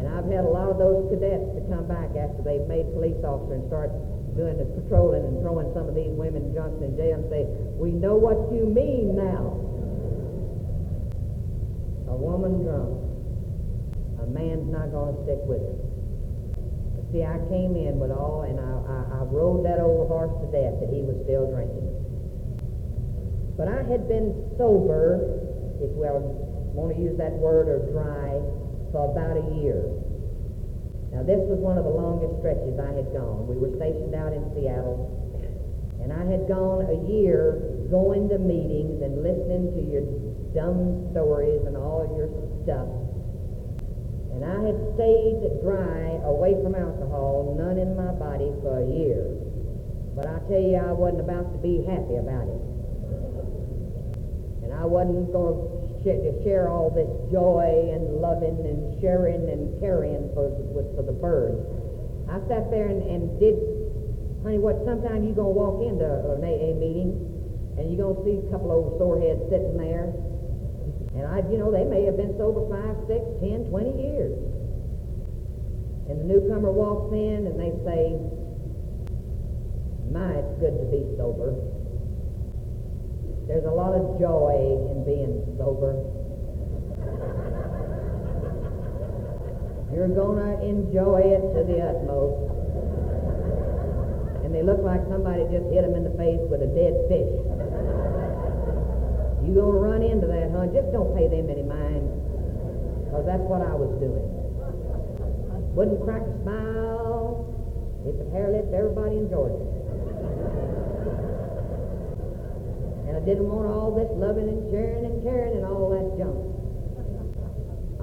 and I've had a lot of those cadets to come back after they've made police officer and start doing the patrolling and throwing some of these women drunks in jail and say, we know what you mean now. A woman drunk. A man's not going to stick with her. See, I came in with all, and I, I, I rode that old horse to death that he was still drinking. But I had been sober, if we want to use that word, or dry, for about a year. Now, this was one of the longest stretches I had gone. We were stationed out in Seattle, and I had gone a year going to meetings and listening to your dumb stories and all your stuff and I had stayed dry away from alcohol, none in my body for a year. But I tell you, I wasn't about to be happy about it. And I wasn't going to share all this joy and loving and sharing and caring for, for the birds. I sat there and, and did, honey, what, sometimes you're going to walk into an AA meeting and you're going to see a couple old soreheads sitting there and I, you know, they may have been sober five, six, ten, twenty years. And the newcomer walks in and they say, My, it's good to be sober. There's a lot of joy in being sober. You're gonna enjoy it to the utmost. And they look like somebody just hit them in the face with a dead fish. You're going to run into that, huh? Just don't pay them any mind. Because that's what I was doing. Wouldn't crack a smile. If it hair lips, everybody in Georgia. And I didn't want all this loving and sharing and caring and all that junk.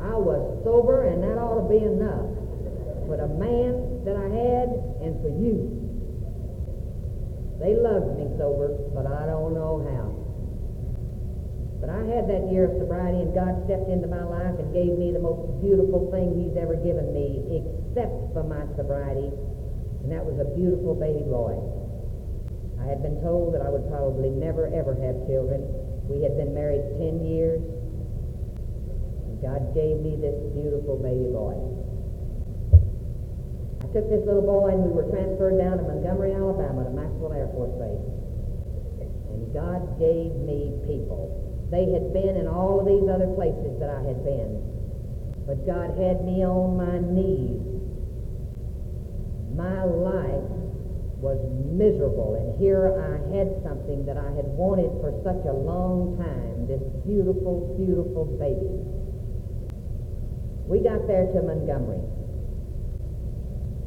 I was sober, and that ought to be enough for the man that I had and for you. They loved me sober, but I don't know how. But I had that year of sobriety, and God stepped into my life and gave me the most beautiful thing He's ever given me, except for my sobriety, and that was a beautiful baby boy. I had been told that I would probably never, ever have children. We had been married 10 years, and God gave me this beautiful baby boy. I took this little boy, and we were transferred down to Montgomery, Alabama, to Maxwell Air Force Base. And God gave me people they had been in all of these other places that I had been. But God had me on my knees. My life was miserable, and here I had something that I had wanted for such a long time, this beautiful, beautiful baby. We got there to Montgomery,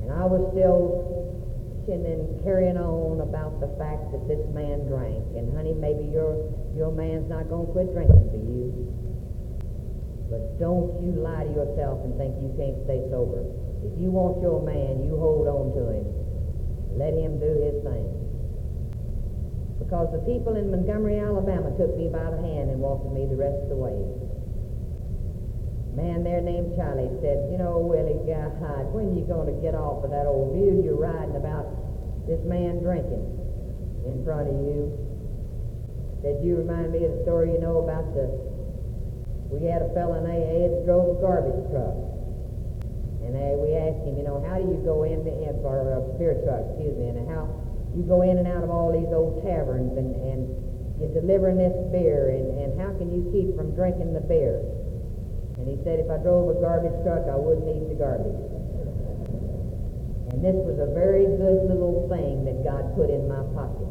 and I was still and carrying on about the fact that this man drank. And honey, maybe your your man's not to quit drinking for you. But don't you lie to yourself and think you can't stay sober. If you want your man, you hold on to him. Let him do his thing. Because the people in Montgomery, Alabama took me by the hand and walked with me the rest of the way. Man there named Charlie said, you know, Willie, God, when you going to get off of that old mule you're riding about this man drinking in front of you. Said you remind me of the story you know about the we had a fellow in AA that drove a garbage truck. And uh, we asked him, you know, how do you go in, the, or a beer truck, excuse me, and how you go in and out of all these old taverns and, and you're delivering this beer, and, and how can you keep from drinking the beer? And he said, if I drove a garbage truck, I wouldn't eat the garbage. And this was a very good little thing that God put in my pocket.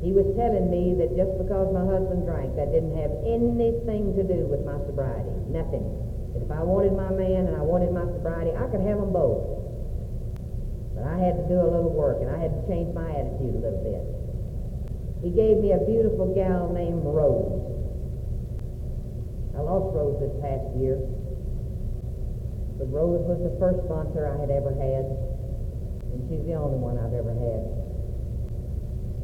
He was telling me that just because my husband drank, that didn't have anything to do with my sobriety. Nothing. If I wanted my man and I wanted my sobriety, I could have them both. But I had to do a little work, and I had to change my attitude a little bit. He gave me a beautiful gal named Rose. I lost Rose this past year. But Rose was the first sponsor I had ever had, and she's the only one I've ever had.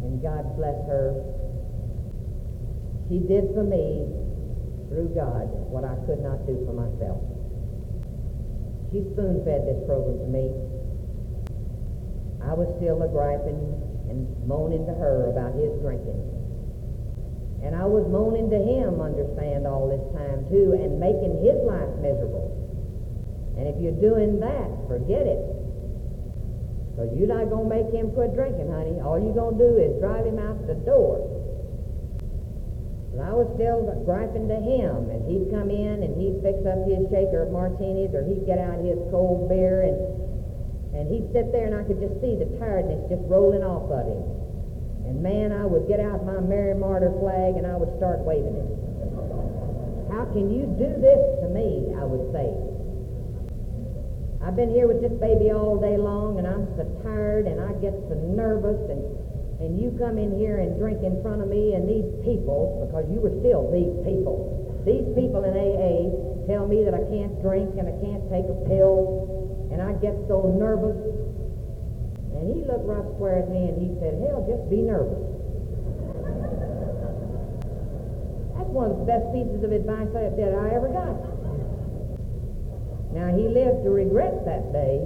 And God bless her. She did for me, through God, what I could not do for myself. She spoon-fed this program to me. I was still a griping and moaning to her about his drinking. And I was moaning to him, understand, all this time, too, and making his life miserable. And if you're doing that, forget it. Because you're not going to make him quit drinking, honey. All you're going to do is drive him out the door. Still griping to him, and he'd come in and he'd fix up his shaker of martinis, or he'd get out his cold beer, and and he'd sit there and I could just see the tiredness just rolling off of him. And man, I would get out my Mary Martyr flag and I would start waving it. How can you do this to me, I would say. I've been here with this baby all day long and I'm so tired and I get so nervous and and you come in here and drink in front of me and these people, because you were still these people, these people in AA tell me that I can't drink and I can't take a pill and I get so nervous. And he looked right square at me and he said, hell, just be nervous. That's one of the best pieces of advice that I ever got. Now, he lived to regret that day.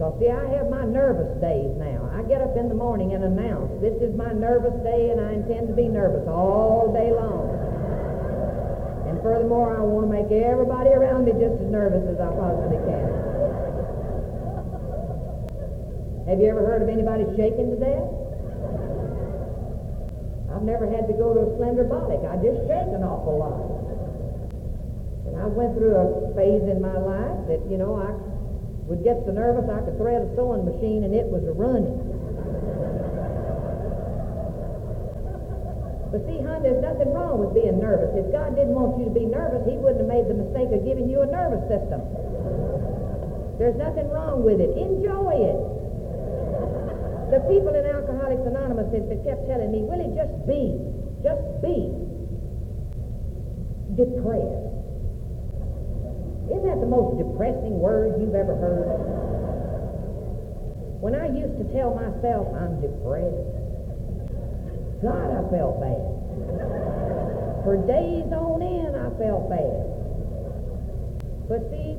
Because, see, I have my nervous days now. I get up in the morning and announce, this is my nervous day, and I intend to be nervous all day long. And furthermore, I want to make everybody around me just as nervous as I possibly can. Have you ever heard of anybody shaken to death? I've never had to go to a Slenderbolic. I just shake an awful lot. And I went through a phase in my life that, you know, I would get so nervous I could thread a sewing machine and it was a running. But see, hon, there's nothing wrong with being nervous. If God didn't want you to be nervous, he wouldn't have made the mistake of giving you a nervous system. There's nothing wrong with it. Enjoy it. The people in Alcoholics Anonymous have kept telling me, Willie, just be. Just be. Depressed. Isn't that the most depressing word you've ever heard? When I used to tell myself I'm depressed, God, I felt bad. For days on end, I felt bad. But see,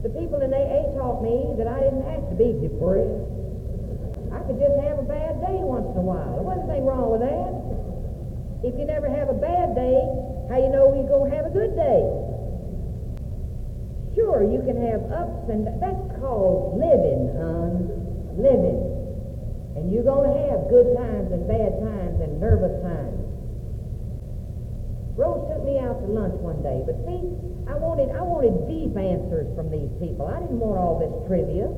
the people in AA taught me that I didn't have to be depressed. I could just have a bad day once in a while. There wasn't anything wrong with that. If you never have a bad day, how you know you're going to have a good day? Sure, you can have ups and that's called living, hon. Living. And you're going to have good times and bad times and nervous times. Rose took me out to lunch one day, but see, I wanted I wanted deep answers from these people. I didn't want all this trivia.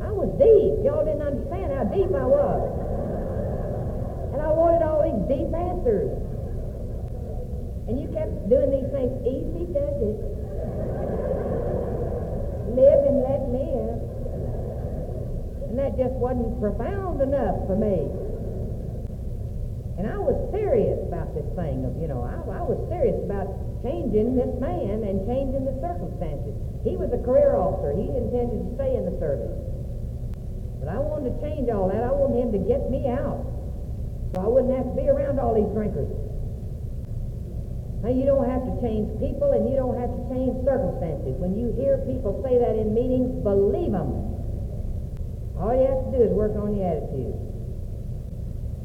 I was deep. Y'all didn't understand how deep I was. And I wanted all these deep answers. And you kept doing these things. Easy does it. Live and let live. And that just wasn't profound enough for me. And I was serious about this thing of, you know, I, I was serious about changing this man and changing the circumstances. He was a career officer. He intended to stay in the service. But I wanted to change all that. I wanted him to get me out so I wouldn't have to be around all these drinkers. Now, you don't have to change people and you don't have to change circumstances. When you hear people say that in meetings, believe them. All you have to do is work on your attitude.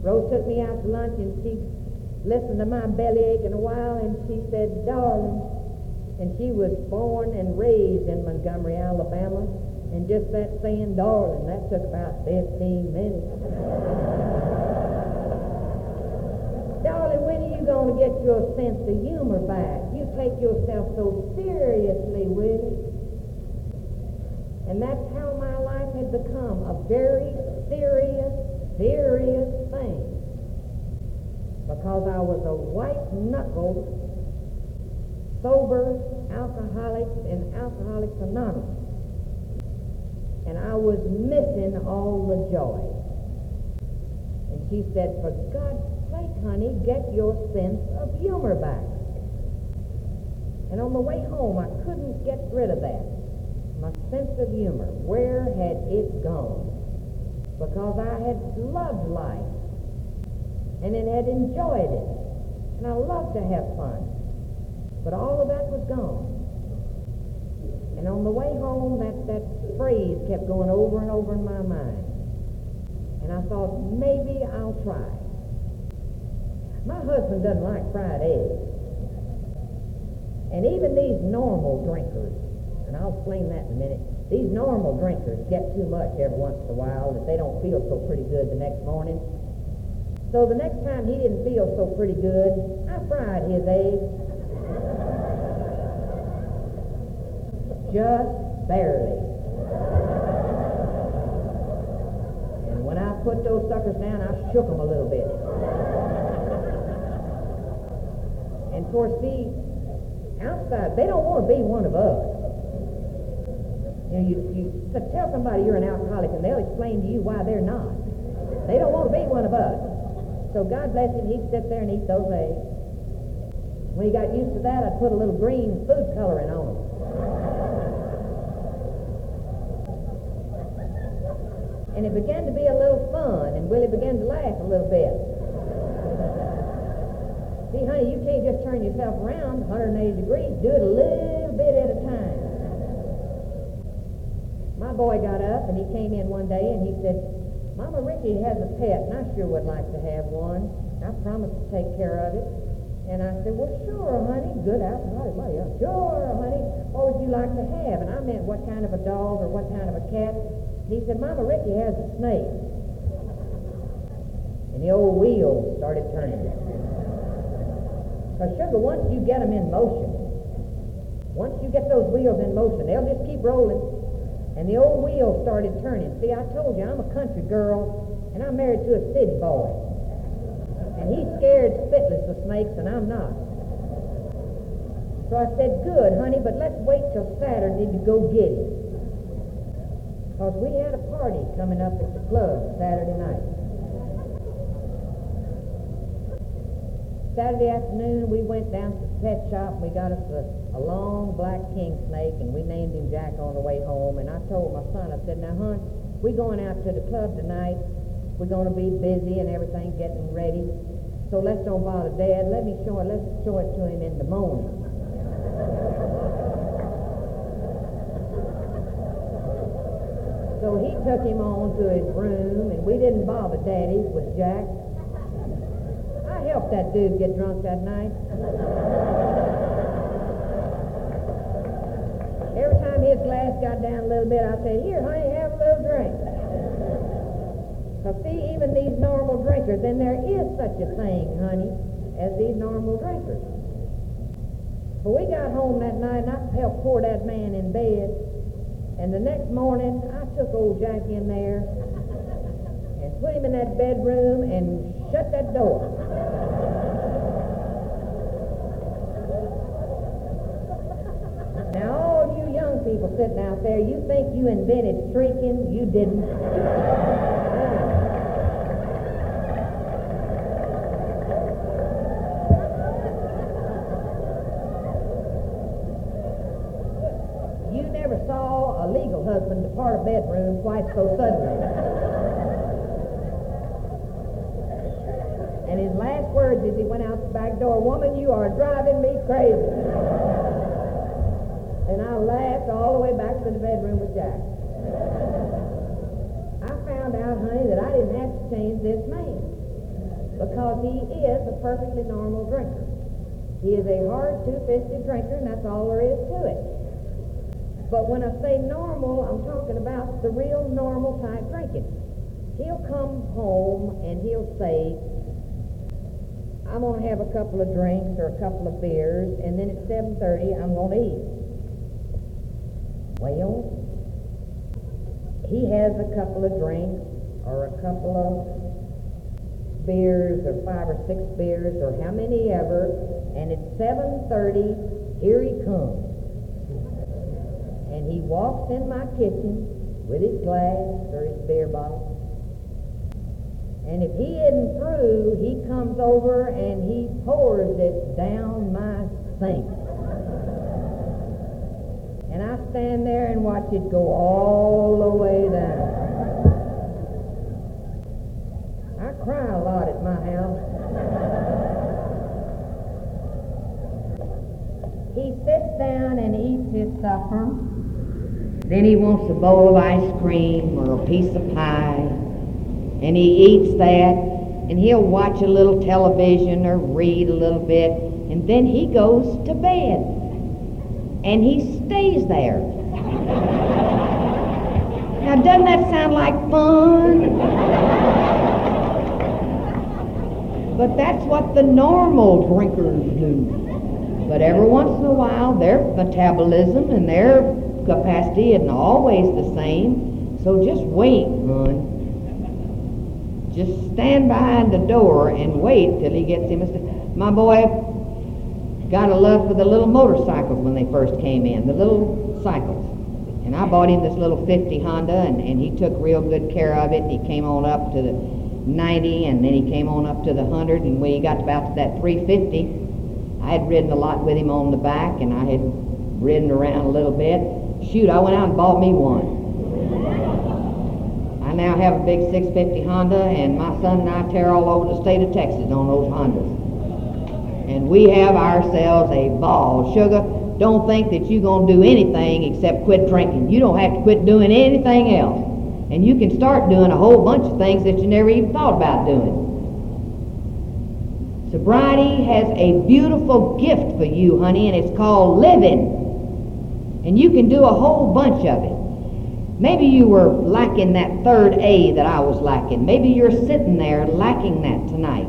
Rose took me out to lunch and she listened to my bellyache in a while and she said, Darling, And she was born and raised in Montgomery, Alabama. And just that saying, darling, that took about 15 minutes. <laughs> darling, going to get your sense of humor back? You take yourself so seriously, with it. And that's how my life had become a very serious, serious thing. Because I was a white-knuckled, sober alcoholic in Alcoholics Anonymous. And I was missing all the joy. And she said, for God's honey, get your sense of humor back. And on the way home, I couldn't get rid of that. My sense of humor. Where had it gone? Because I had loved life. And it had enjoyed it. And I loved to have fun. But all of that was gone. And on the way home, that, that phrase kept going over and over in my mind. And I thought, maybe I'll try. My husband doesn't like fried eggs. And even these normal drinkers, and I'll explain that in a minute, these normal drinkers get too much every once in a while that they don't feel so pretty good the next morning. So the next time he didn't feel so pretty good, I fried his eggs just barely. And when I put those suckers down, I shook them a little bit. And of course, see, outside, they don't want to be one of us. You know, you, you tell somebody you're an alcoholic, and they'll explain to you why they're not. They don't want to be one of us. So God bless him, he'd sit there and eat those eggs. When he got used to that, I'd put a little green food coloring on them. And it began to be a little fun, and Willie began to laugh a little bit. See, honey, you can't just turn yourself around 180 degrees. Do it a little bit at a time. My boy got up, and he came in one day, and he said, Mama Ricky has a pet, and I sure would like to have one. I promised to take care of it. And I said, well, sure, honey. Good alcoholic. Well, yeah, sure, honey. What would you like to have? And I meant what kind of a dog or what kind of a cat. He said, Mama Ricky has a snake. And the old wheels started turning. Because, sugar, once you get them in motion, once you get those wheels in motion, they'll just keep rolling. And the old wheels started turning. See, I told you, I'm a country girl, and I'm married to a city boy. And he's scared spitless of snakes, and I'm not. So I said, good, honey, but let's wait till Saturday to go get him. Because we had a party coming up at the club Saturday night. Saturday afternoon, we went down to the pet shop. We got us a, a long black king snake, and we named him Jack on the way home. And I told my son, I said, now, hon, we're going out to the club tonight. We're going to be busy and everything, getting ready. So let's don't bother Dad. Let me show it. Let's show it to him in the morning. So he took him on to his room, and we didn't bother Daddy with Jack. Helped that dude get drunk that night. Every time his glass got down a little bit, I said, here, honey, have a little drink. Because, see, even these normal drinkers, and there is such a thing, honey, as these normal drinkers. But we got home that night, and I helped pour that man in bed. And the next morning, I took old Jack in there and put him in that bedroom and shut that door. Now, all you young people sitting out there, you think you invented streaking. You didn't. You never saw a legal husband depart a bedroom quite so suddenly. and his last words as he went out the back door, Woman, you are driving me crazy. and I laughed all the way back to the bedroom with Jack. I found out, honey, that I didn't have to change this man because he is a perfectly normal drinker. He is a hard, two-fisted drinker, and that's all there is to it. But when I say normal, I'm talking about the real normal type drinking. He'll come home and he'll say, I'm going to have a couple of drinks or a couple of beers, and then at 7.30 I'm going to eat. Well, he has a couple of drinks or a couple of beers or five or six beers or how many ever, and at 7.30, here he comes. And he walks in my kitchen with his glass or his beer bottle. And if he isn't through, he comes over and he pours it down my sink. And I stand there and watch it go all the way down. I cry a lot at my house. he sits down and eats his supper. Then he wants a bowl of ice cream or a piece of pie. And he eats that, and he'll watch a little television or read a little bit, and then he goes to bed. And he stays there. now, doesn't that sound like fun? but that's what the normal drinkers do. But every once in a while, their metabolism and their capacity isn't always the same. So just wait, hon. Just stand behind the door and wait till he gets him. My boy got a love for the little motorcycles when they first came in, the little cycles. And I bought him this little 50 Honda, and, and he took real good care of it. And he came on up to the 90, and then he came on up to the 100. And when he got about to that 350, I had ridden a lot with him on the back, and I had ridden around a little bit. Shoot, I went out and bought me one. Now have a big 650 Honda, and my son and I tear all over the state of Texas on those Hondas. And we have ourselves a ball. Sugar, don't think that you're going to do anything except quit drinking. You don't have to quit doing anything else. And you can start doing a whole bunch of things that you never even thought about doing. Sobriety has a beautiful gift for you, honey, and it's called living. And you can do a whole bunch of it. Maybe you were lacking that third A that I was lacking. Maybe you're sitting there lacking that tonight.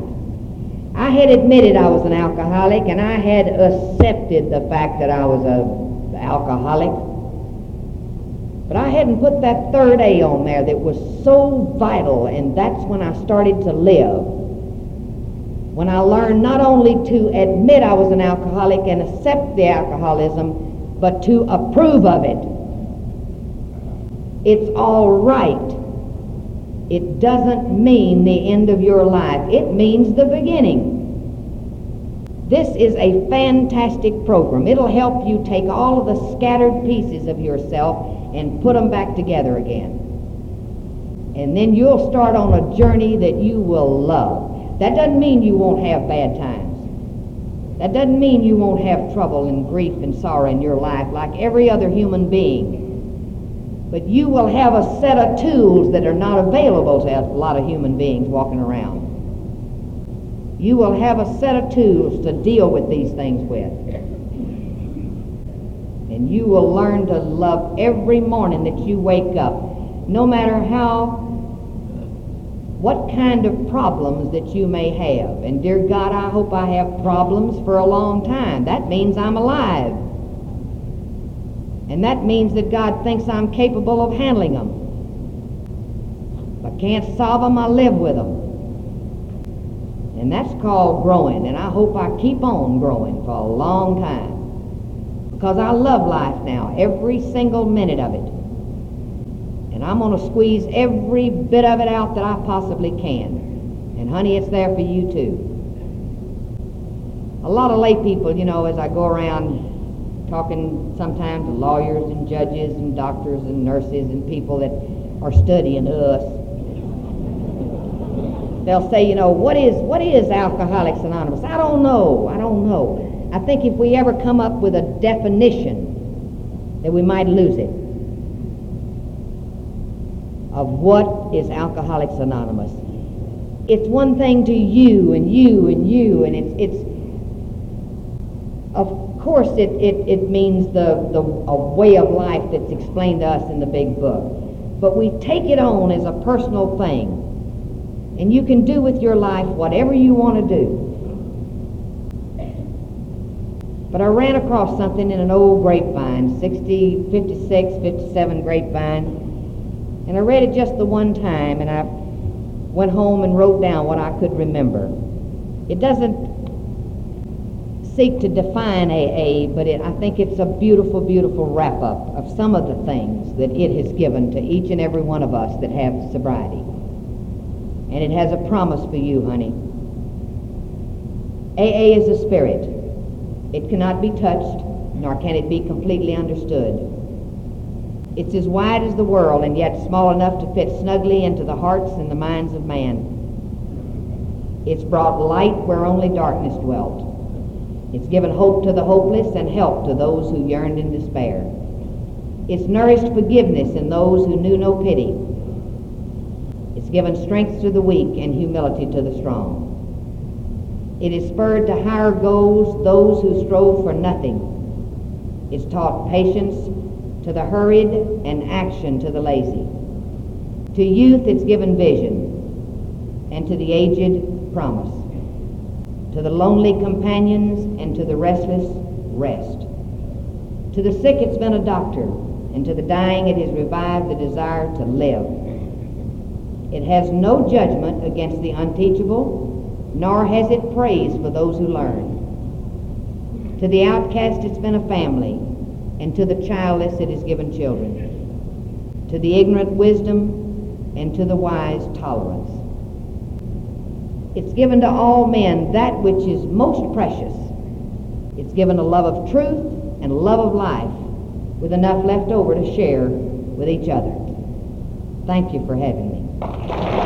I had admitted I was an alcoholic and I had accepted the fact that I was an alcoholic. But I hadn't put that third A on there that was so vital, and that's when I started to live. When I learned not only to admit I was an alcoholic and accept the alcoholism, but to approve of it it's all right. It doesn't mean the end of your life. It means the beginning. This is a fantastic program. It'll help you take all of the scattered pieces of yourself and put them back together again. And then you'll start on a journey that you will love. That doesn't mean you won't have bad times. That doesn't mean you won't have trouble and grief and sorrow in your life like every other human being. But you will have a set of tools that are not available to a lot of human beings walking around. You will have a set of tools to deal with these things with. And you will learn to love every morning that you wake up, no matter how, what kind of problems that you may have. And dear God, I hope I have problems for a long time. That means I'm alive. And that means that God thinks I'm capable of handling them. If I can't solve them, I live with them. And that's called growing. And I hope I keep on growing for a long time. Because I love life now, every single minute of it. And I'm going to squeeze every bit of it out that I possibly can. And honey, it's there for you too. A lot of lay people, you know, as I go around talking sometimes to lawyers and judges and doctors and nurses and people that are studying us. They'll say, you know, what is what is Alcoholics Anonymous? I don't know. I don't know. I think if we ever come up with a definition, that we might lose it of what is Alcoholics Anonymous. It's one thing to you and you and you, and it's it's course, it, it, it means the, the a way of life that's explained to us in the big book. But we take it on as a personal thing. And you can do with your life whatever you want to do. But I ran across something in an old grapevine, 60, 56, 57 grapevine. And I read it just the one time, and I went home and wrote down what I could remember. It doesn't seek to define AA, but it, I think it's a beautiful, beautiful wrap up of some of the things that it has given to each and every one of us that have sobriety. And it has a promise for you, honey. AA is a spirit. It cannot be touched, nor can it be completely understood. It's as wide as the world and yet small enough to fit snugly into the hearts and the minds of man. It's brought light where only darkness dwelt. It's given hope to the hopeless and help to those who yearned in despair. It's nourished forgiveness in those who knew no pity. It's given strength to the weak and humility to the strong. It has spurred to higher goals those who strove for nothing. It's taught patience to the hurried and action to the lazy. To youth it's given vision, and to the aged promise to the lonely companions, and to the restless, rest. To the sick, it's been a doctor, and to the dying, it has revived the desire to live. It has no judgment against the unteachable, nor has it praise for those who learn. To the outcast, it's been a family, and to the childless, it has given children. To the ignorant, wisdom, and to the wise, tolerance. It's given to all men that which is most precious. It's given a love of truth and love of life with enough left over to share with each other. Thank you for having me.